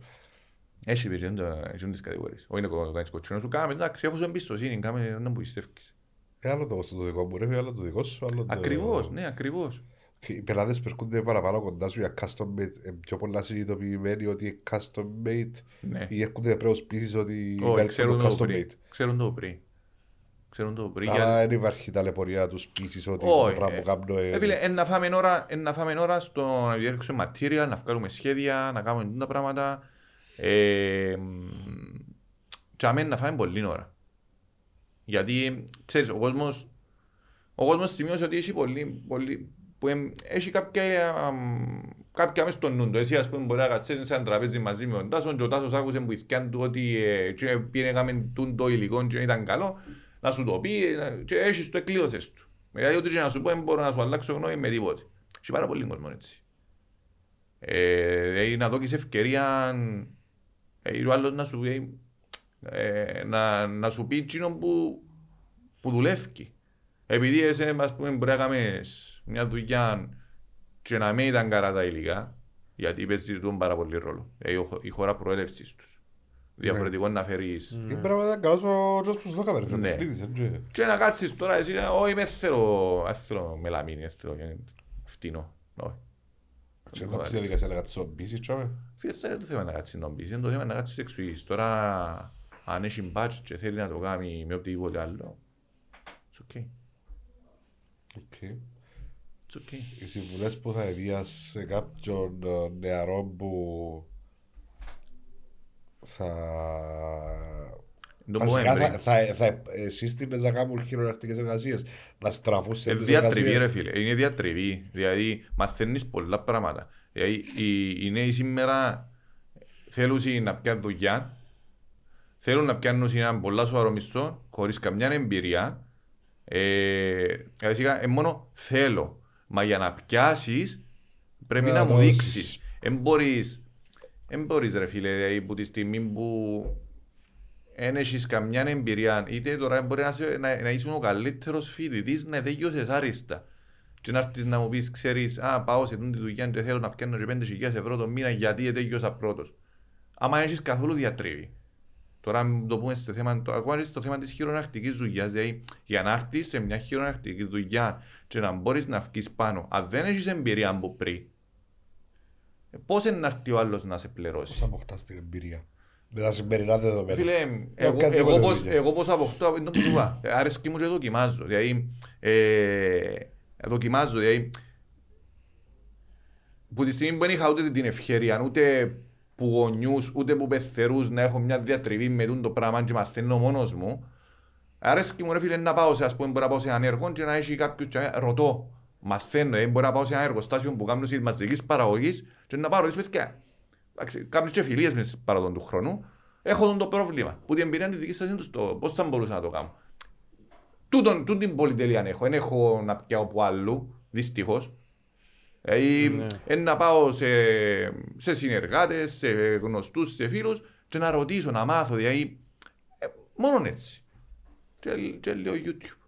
Έχει πει, είναι το- έχουν τις κατηγορίες. Όχι να το κάνεις κοτσινό σου, κάμε, εντάξει, έχω σου εμπιστοσύνη, κάμε, δεν μου πιστεύεις. Ε, άλλο το το δικό μου, ρε, φίλε, άλλο το δικό σου, άλλο το... Ακριβώς, ναι, ακριβώς. Και Οι πελάτες που έρχονται παραπάνω κοντά σου για custom made, ε, πιο πολλά συνειδητοποιημένοι ότι είναι custom made Ναι. ή έρχονται πρέπει να τους πείσεις ότι Όχι, είναι ξέρουν το το custom πριν. made. Ξέρουν το πριν. Ξέρουν το πριν. Άρα για- δεν υπάρχει ταλαιπωρία να τους πείσεις ότι Όχι, το πράγμα ε, που κάνω Ε, φίλε, εν να φάμε ώρα, εν να φάμε ώρα στο να διέρξουμε material, να βγάλουμε σχέδια, να κάνουμε τα πράγματα. Ε, μ, και αμέν να φάμε πολλή ώρα. Γιατί, ξέρεις, ο κόσμος, ο κόσμος σημείωσε ότι έχει πολύ, πολύ, που εμ, έχει κάποια, αμ, κάποια μες στο νου του. Εσύ, ας πούμε, μπορεί να κάτσεις σε ένα τραπέζι μαζί με τον Τάσον και ο Τάσος άκουσε που ηθιάν του ότι ε, και πήγαινε κάμε τούν το υλικό και ήταν καλό, να σου το πει ε, και έχεις το εκλείωσες του. Δηλαδή, ό,τι και να σου πω, δεν μπορώ να σου αλλάξω γνώμη με τίποτε. Έχει πάρα πολύ κόσμο έτσι. Ε, δηλαδή, να δώσεις ευκαιρία ε, ο άλλος να σου πει ε, να, να σου πει εκείνο που, που δουλεύει. Επειδή εσύ, ας πούμε, μπορεί να κάνεις μια δουλειά και να μην ήταν καλά τα υλικά, γιατί παίζεις τον πάρα πολύ ρόλο. Δηλαδή, ο χω- η χώρα προέλευσης τους. Διαφορετικό να φέρεις. Είναι πράγμα ήταν καλός ο Τζος που σου το έκαμε, ρε, Ναι. φίλε, έτσι. Και να κάτσεις τώρα εσύ, όχι με θέλω, δεν θέλω μελαμίνη, δεν θέλω φτηνό. Όχι. Και να πεις διαδικασία να κάτσεις να πείσεις, τσάμε. Φίλε, αυτό δεν είναι το θέμα να κάτσεις να μπεις, είναι το θέμα να κάτσεις εξουείς. Τώρα, Αν έχει budget και θέλει να το κάνει με οτιδήποτε άλλο, it's okay. OK. It's okay. Οι συμβουλές που θα έδιας σε κάποιον ε, νεαρό που θα... Το πούμε Βασικά θα, πριν. θα, θα, εσείς τι να κάνουν χειρονακτικές εργασίες, να στραφούν σε Ε, τις διατριβή ρε εργασίες. φίλε, είναι διατριβή. Δηλαδή μαθαίνεις πολλά πράγματα. Δηλαδή οι, οι νέοι σήμερα θέλουν να πιάνουν δουλειά, θέλουν να πιάνουν έναν πολλά σοβαρό μισθό, χωρίς καμιά εμπειρία. Ε, δηλαδή σιγά, ε, μόνο θέλω. Μα για να πιάσεις πρέπει Να να, μου δώσεις. δείξεις. Εν μπορείς, εν μπορείς ρε φίλε, δηλαδή που τη στιγμή που δεν έχεις καμιά εμπειρία, είτε τώρα μπορεί να, είσαι, να, να είσαι ο καλύτερος φοιτητής, να δέγιωσες άριστα. Και να έρθεις να μου πεις, ξέρεις, α, πάω σε τούτη τη δουλειά και θέλω να πιάνω και 5.000 ευρώ το μήνα γιατί δέγιωσα πρώτος. Άμα δεν έχεις καθόλου διατρίβει. Τώρα αν το πούμε στο θέμα, το, ακόμα και στο θέμα της χειρονακτικής δουλειάς, δηλαδή για να έρθεις σε μια χειρονακτική δουλειά και να μπορείς να βγεις πάνω, αν δεν έχεις εμπειρία από πριν, ε, πώς είναι να έρθει ο άλλος να σε πληρώσει; Πώς αποκτάς την εμπειρία; Με τα σημερινά δεδομένα. Φίλε, Ε, εγώ, κάτι εγώ, άλλο πώς, δουλειά. εγώ πώς αποκτώ από τον που σου είπα. Ε, Αρέσκει μου και δοκιμάζω. Δηλαδή, ε, δοκιμάζω. Δηλαδή, που τη στιγμή που δεν είχα ούτε την ευκαιρία, ούτε που γονιούς, ούτε που πεθερούς να έχω μια διατριβή με τούτο το πράγμα και μαθαίνω μόνος μου, αρέσκει μου ρε φίλε να πάω σε, ας πούμε, μπορώ να πάω σε έναν έργο και να έχει κάποιος και να- ρωτώ. Μαθαίνω, ε, μπορώ να πάω σε ένα εργοστάσιο που κάνουν στις μαζικής παραγωγής και να πάρω τις παιδιά. Εντάξει, Κάνουν και φιλίες μες παραδόν του χρόνου. Έχω τον το πρόβλημα. Που την εμπειρία της δικής σας είναι το στο πώς θα μπορούσα να το κάνω. Τούτον, τούτη την πολυτέλεια έχω. Δεν έχω να πιάω από αλλού, δυστυχώς. Δηλαδή, Ναι. ε, να πάω σε, σε συνεργάτες, σε γνωστούς, σε φίλους και να ρωτήσω, να μάθω. Δηλαδή, ε, μόνο έτσι. Και, και λέω YouTube.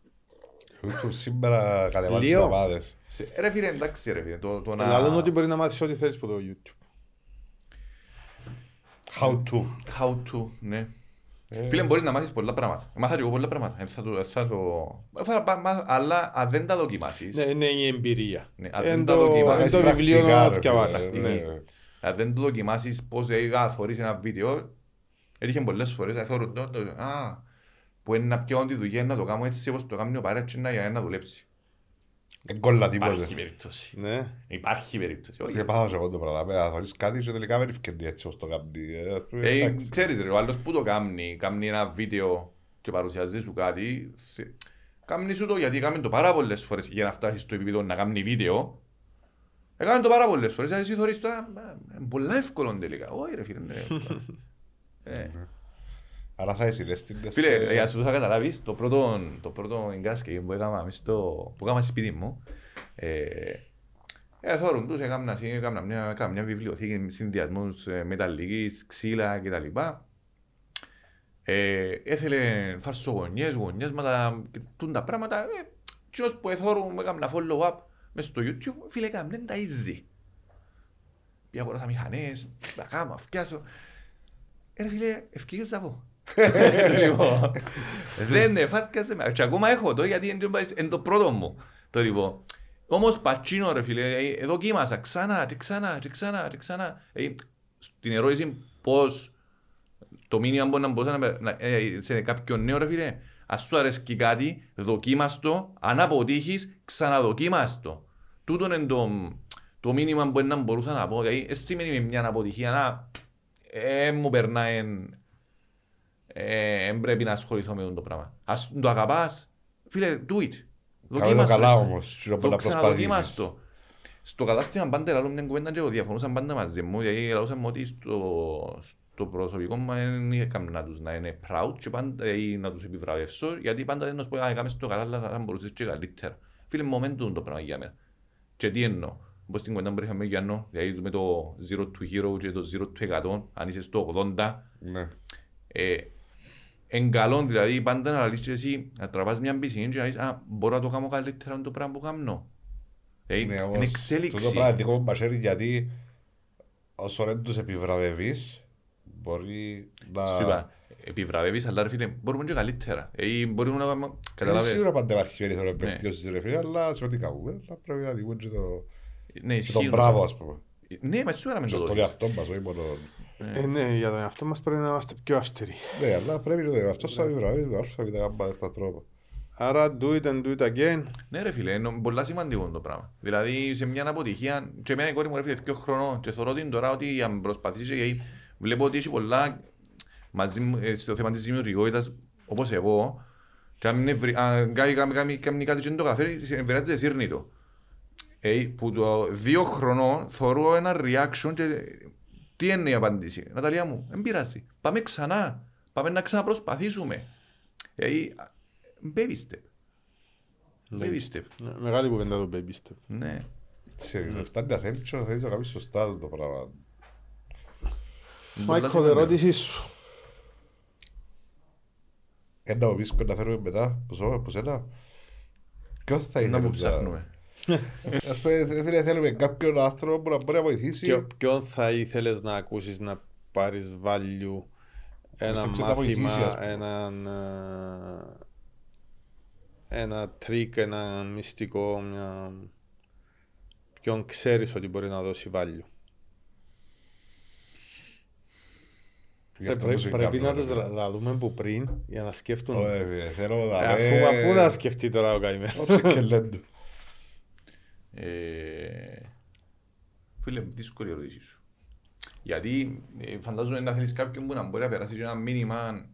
YouTube σήμερα κατεβάζεις Λίγο. ομάδες. Σε, ρε φίλε, εντάξει ρε φίλε, το, το να... Αλλά ότι μπορεί να μάθεις ό,τι θέλεις από το YouTube. How to. How to, ναι. Ε, Φίλε, μπορείς να μάθεις πολλά πράγματα. Μάθα και εγώ πολλά πράγματα. Ε, Θα το, θα το... Ε, θα πά- μά- Αλλά αν δεν τα δοκιμάσεις, Ναι, είναι η εμπειρία. Ναι, αν Εν δεν τα το- δοκιμάσεις, εν το πρακτικά, βιβλίο να ρε διαβάσεις. φίλε, ναι. ναι. αν δεν το δοκιμάσεις πώς έγα θωρείς ένα βίντεο, έτυχε πολλές φορές, θα θωρούν το, το, α, που είναι να πιάω τη δουλειά, να το κάνω έτσι όπως το κάνει ο παρέτσι, να, για να δουλέψει. Δεν κόλλα Υπάρχει τίποτε. περίπτωση. Ναι. Υπάρχει περίπτωση. Όχι. Και πάω σε εγώ το πράγμα. Να θωρείς κάτι και τελικά δεν ευκαιρνεί έτσι όπως το κάνει. Ε, ας πούμε, Ε, εντάξει. ξέρεις ρε, ο άλλος που το κάνει, κάνει ένα βίντεο και παρουσιάζει σου κάτι, θε- κάνει σου το γιατί κάνει το πάρα πολλές φορές για να φτάσεις στο επίπεδο να κάνει βίντεο. Έκανε το πάρα πολλές φορές, εσύ θωρείς το, «Α, είναι πολλά εύκολο τελικά. Όχι ρε φίλε, είναι εύκολο. Ε, Άρα θα είσαι συνέστηνες. Φίλε, ε, για να σου θα καταλάβεις, το πρώτο, το πρώτο εγκάσκε που έκανα μες στο, που έκανα στη σπίτι μου, ε, ε, θόρουν τους, έκανα, έκανα μια, έκανα μια βιβλιοθήκη με συνδυασμούς ε, μεταλλικής, ξύλα κτλ. Ε, έθελε φαρσογωνιές, γωνιέσματα, και τούν τα πράγματα. Ε, κοινός που εθώρουν, έκανα follow-up μες στο YouTube, φίλε, έκανα τα easy. Πήγα αγοράσα μηχανές, τα κάνω, φτιάσω. Ε, ρε φίλε, ευκήγες ζαβό. Λοιπόν, Δεν εφάτκασε με. Και ακόμα έχω το γιατί είναι το- είναι το πρώτο μου. Το λοιπόν. Όμως πατσίνο ρε φίλε, ε, δοκίμασα ξανά και ξανά και ξανά και ξανά. Ε, Στην ερώτηση πώς το μήνυμα μπορεί να μπορούσε να, να ε, σε κάποιον νέο ρε φίλε. Ας σου αρέσκει κάτι, δοκίμας το, αν αποτύχεις, ξαναδοκίμας το. Τούτο είναι το, το μήνυμα που να μπορούσα να πω. Δηλαδή, δεν σημαίνει με μια αποτυχία να ε, μου περνάει δεν πρέπει να ασχοληθώ με αυτό το πράγμα. Ας το αγαπάς, φίλε, do it. Κάμε το Δοκίμας το, καλά έτσι. όμως. Τι να Το να ξαναδοκίμας προσπαθήσεις. το. Στο κατάστημα πάντα λαλούν μια κουβέντα και εγώ διαφωνούσαν πάντα μαζί μου, γιατί λαλούσαν μου ότι στο, στο προσωπικό μου δεν είχε κανένα τους να είναι proud και πάντα ή να τους επιβραβεύσω, γιατί πάντα δεν τους πω, α, έκαμες το καλά, αλλά θα μπορούσες και καλύτερα. Φίλε, momentum το πράγμα για μένα. Και τι εννοώ. Όπως την κουβέντα που είχαμε με Γιάννο, δηλαδή με το 0 to hero και το 0 to 100, αν είσαι στο 80, Ναι. ε, εν καλό, δηλαδή πάντα να λύσεις και εσύ να τραβάς μια πισίνη και να λύσεις «Α, μπορώ να το κάνω καλύτερα το πράγμα που κάνω». Δηλαδή, Ναι, είναι όμως, τούτο εξέλιξη. πράγμα δικό μου μαχαίρι γιατί όσο δεν τους επιβραβεύεις μπορεί να... Σου είπα, επιβραβεύεις, αλλά ρε φίλε, μπορούμε και καλύτερα. Ε, μπορούμε να κάνουμε, Είναι καταλάβες. σίγουρα πάντα υπάρχει περιθώριο Ναι. βελτίωσης ρε φίλε, αλλά σε ό,τι κάνουμε, αλλά πρέπει να δούμε και το, Ναι, και το ισχύει. μπράβο ας πούμε. Ναι, μα σου έκαμε Και το στον δώσεις. εαυτό μας, όχι μόνο... Ε, ναι, για τον εαυτό μας πρέπει να είμαστε πιο αυστηροί. Ναι, αλλά πρέπει να το αυτό θα βρει, το άρθρο θα γάμπα τα τρόπα. Άρα do it and do it again. Ναι ρε φίλε, είναι πολύ σημαντικό το πράγμα. Δηλαδή σε μια αποτυχία, και εμένα η κόρη μου ρε φίλε δύο χρονών και θεωρώ ότι τώρα ότι αν προσπαθήσει, γιατί βλέπω ότι έχει πολλά μαζί μου, ε, στο θέμα της δημιουργικότητας, όπως εγώ, και αν είναι βρει- αν κάνει- κάνει- κάνει- κάνει κάτι και δεν το καταφέρει, βράζει σύρνει το. Ε, που το δύο χρονών θεωρώ ένα reaction και τι είναι η απάντηση; Ναταλία μου, δεν πειράζει. Πάμε ξανά. Πάμε να ξαναπροσπαθήσουμε. Ε, baby step. Baby step. Ναι, Μεγάλη κουβέντα το baby step. Ναι. Σε φτάνει να θέλεις και να θέλεις να κάνεις σωστά το πράγμα. Πολλά Σμάικο, σημαντικό. ερώτησή σου. Ένα βίσκο να φέρουμε μετά, που σώ, που σένα. Ποιος θα Να είναι που ψάχνουμε. Ας πούμε, φίλε, θέλουμε κάποιον άνθρωπο που να μπορεί να βοηθήσει. Ποιο- Ποιον θα ήθελες να ακούσεις να πάρεις value, ένα στο ποιο θα βοηθήσει, ας μάθημα, πούμε. έναν, ε, ένα τρίκ, ένα μυστικό, μια... ποιον ξέρεις ότι μπορεί να δώσει value. Γι' αυτό Πρέπει, που πρέπει να συγκάπτω, τους ρε. λαλούμε από πριν για να σκέφτουν. Ω, ε, φίλε, Θέλω να Ε, Αφού μα πού να σκεφτεί τώρα ο καημένος. Όψε και λέντου. Ε, Φίλε, δύσκολη ερώτηση σου. Γιατί ε, φαντάζομαι να θέλεις κάποιον που να μπορεί να περάσει και ένα μήνυμα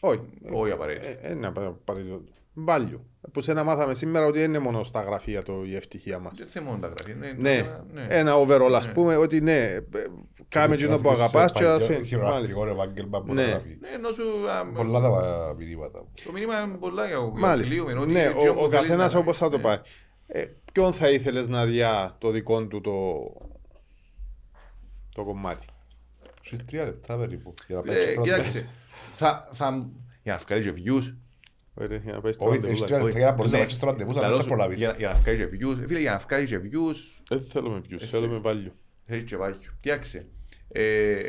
Όχι. όχι απαραίτητο. Ε, ε, να πα- πάρει το value. Που σε να μάθαμε σήμερα ότι δεν είναι μόνο στα γραφεία το, η ευτυχία μας. Δεν θέλω μόνο τα γραφεία. Ναι, Ναι, ναι. ένα overall ας Ναι. πούμε ότι ναι, ε, κάμε εκείνο που αγαπάς και ας... Μάλιστα. Χειρογραφικό επάγγελμα που να Ναι. γράφει. Ναι, ενώ σου, α, Πολλά τα μηνύματα. Το μήνυμα είναι πολλά για Μάλιστα. λίγο, ότι Ναι, εκείνο ο, που ο θέλεις καθένας να- όπως θα το ναι. πάει. Ε, ποιον θα ήθελες να διά το δικό του το, το κομμάτι; Στις τρία λεπτά περίπου. Για να Ε, παίξεις πρώτα. Κοίταξε, θα, θα, για να βγάλεις και views, Ωραία, για να πάει στο Όχι, ραντεβού, έχεις δηλαδή. τρία λεπτά για να μπορείς να Ναι. παίξεις το ραντεβού, αλλά Λαλό δεν θα σου, προλάβεις. Για, για να βγάλεις και views, φίλε, για να βγάλεις και views, Δεν θέλουμε views, Εσύ. θέλουμε value. θέλει και βάγιο. Κοίταξε, ε,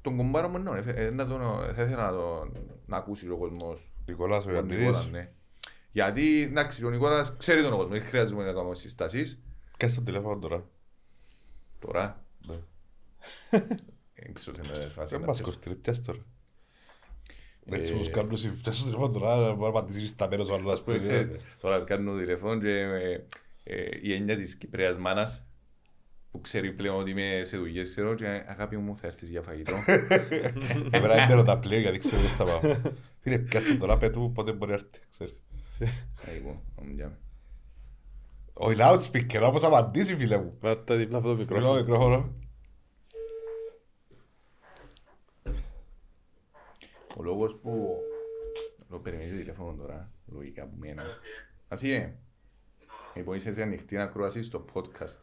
τον κομπάρο μου ναι, ε, να τον, θα ήθελα να τον να ακούσεις ο κόσμος Νικολάς ο τον Νικόλας, Ιωαννίδης. ναι. Γιατί, εντάξει, ο Νικόλας ξέρει τον κόσμο, δεν χρειάζεται να κάνουμε συστάσεις. Και στο τηλέφωνο τώρα. Τώρα, Ναι. δεν ξέρω τι είναι φάση Δεν να μας πιέσω. κοστίζει, πιάσ' τώρα. Έτσι Ε, μου κάνουν εσύ, πιάσ' στο τηλέφωνο τώρα, μπορεί να πατήσεις στα μέρος ο άλλος. Ας πούμε, ξέρεις, τώρα κάνω τηλεφώνο και ε, ε, η έννοια της Κυπρέας μάνας που ξέρει πλέον ότι είμαι σε δουλειές, ξέρω και αγάπη μου θα έρθεις για φαγητό. Εμένα δεν ρωτά πλέον γιατί ξέρω ότι θα πάω. Φίλε, πιάσ' τώρα, πέτω μου πότε μπορεί να έρθει, ξέρεις. Εγώ, ομιλιάμε. Όχι loudspeaker, όπως απαντήσει φίλε μου. Βάλτε τα δίπλα αυτό το Μικρό μικρόφωνο. μικρόφωνο. Ο λόγος που το περιμένεις τηλέφωνο τώρα, λογικά που μένα. Αθιέ, λοιπόν είσαι σε ανοιχτή ακρόαση στο podcast.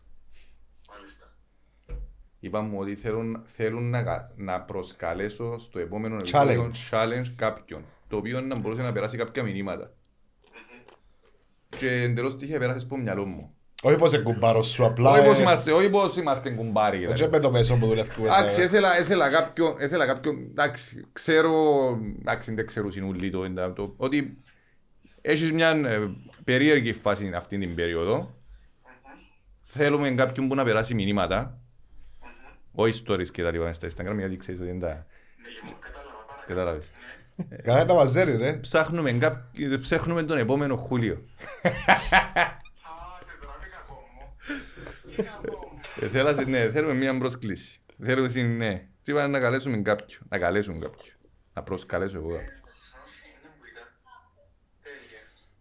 Είπα μου ότι θέλουν, θέλουν να, κα- να προσκαλέσω στο επόμενο επεισόδιο challenge κάποιον, το οποίο να μπορούσε να περάσει κάποια μηνύματα. Και εντελώς τύχε πέρασες από μυαλό μου. Όχι πως είναι κουμπάρος σου, απλά... Όχι πως ε, είμαστε, όχι πως είμαστε κουμπάρι. Δεν δηλαδή. με το μέσο που δουλεύουμε. Εντάξει, ήθελα, ήθελα κάποιον, ήθελα κάποιον, εντάξει, ξέρω, εντάξει, δεν ξέρω συνούλοι το, εντά- το, ότι έχεις μια ε, περίεργη φάση αυτή την περίοδο. Θέλουμε κάποιον που να περάσει μηνύματα, όχι stories και τα λοιπά στα Instagram, γιατί ξέρεις ότι δεν τα... Κατάλαβες. Καλά τα μαζέρι, ρε. Ψάχνουμε, κάποι- ψάχνουμε τον επόμενο Χούλιο. Ε, θέλασε- ναι, θέλουμε μια προσκλήση. Θέλουμε, συ- ναι. Τι είπα να καλέσουμε κάποιον. Να καλέσουμε κάποιον. Να προσκαλέσω εγώ κάποιον.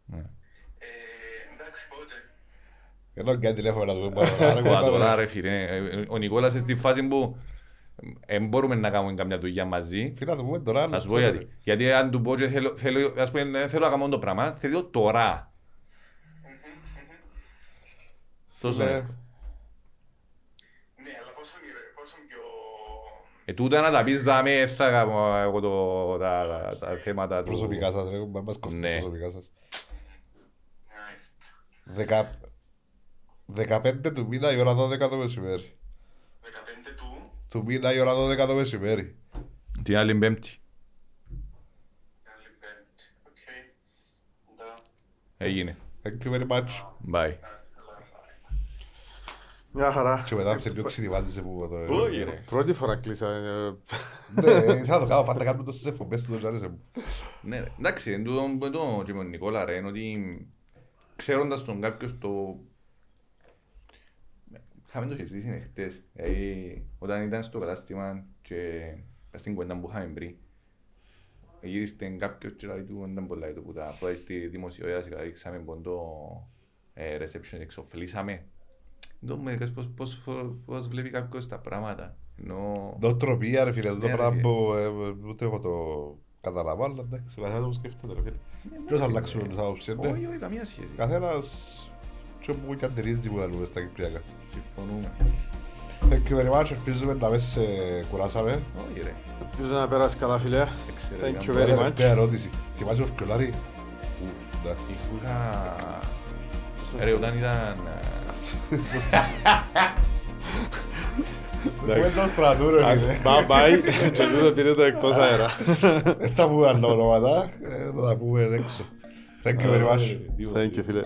Ναι. Ενώ και τηλέφωνο να του πούμε. Μα τώρα ρε φίλε, ε, ο Νικόλας είναι στη φάση που δεν μπορούμε να κάνουμε καμιά δουλειά μαζί. Φίλα, το πούμε τώρα. Να σου πω γιατί. Γιατί αν του πω και θέλω, θέλω, ας πούμε, ε, θέλω να κάνω το πράγμα, θέλω τώρα. Τόσο Ναι. εύκολο. Ε, τούτα να τα πεις δάμε, θα κάνω εγώ το, τα, τα, τα θέματα του. Προσωπικά σας, ρε. Μα μας κοφτεί Ναι. προσωπικά σας. Δεκα- 15 του μήνα η ώρα 12 το μεσημέρι. Του μήνα η ώρα 12 το μεσημέρι. Την άλλη πέμπτη. Έγινε. Thank you very much. Bye. Μια χαρά. Και μετά σε λίγο ξεδιμάζεσαι που το... Όχι ρε. Πρώτη φορά κλείσα. ε, Ναι, θα το κάνω, πάντα κάνουμε τόσες εκπομπές του, το άρεσε μου. Ναι, ρε. εντάξει, εν τούτο που το και με τον Νικόλα ρε, είναι ότι ξέροντας τον κάποιος το... Θα μην το συζητήσει χτες. Δηλαδή, όταν ήταν στο κατάστημα και στην κουέντα που είχαμε πριν, γύριστε κάποιος και λέει του, ήταν πολλά του που τα πρώτα στη δημοσιότητα και ρίξαμε πόντο ε, reception, εξοφλήσαμε. Το μερικές πώς, πώς, φο- πώς βλέπει κάποιος τα πράγματα. Ενώ... Νοοτροπία ρε φίλε, το Ναι, ρε, πράγμα φίλε. που ε, ούτε εγώ το καταλαβαίνω, αλλά εντάξει, ο καθένας μου σκέφτεται ρε φίλε. Ποιος θα αλλάξουμε τις άποψεις, ναι. Όχι, όχι, καμία σχέση. Καθένας και που και αντιρρίζει που λέμε στα Κυπριακά. Συμφωνούμε. Thank you very much, ελπίζουμε να μην σε κουράσαμε. Όχι ρε. Ελπίζω να πέρασε καλά φίλε. Εξαιρετικά. Thank you very much. Τελευταία ερώτηση. Θυμάσαι ο Φκιολάρη; Ναι. Αφού είχα... Ρε, όταν ήταν... Κουβέντα στο στρατού ρε φίλε. Bye bye. Και τούτο πείτε το εκτός αέρα. Δεν θα πούμε άλλα ονόματα, ε, θα τα πούμε έξω. Thank you very much. Thank you φίλε.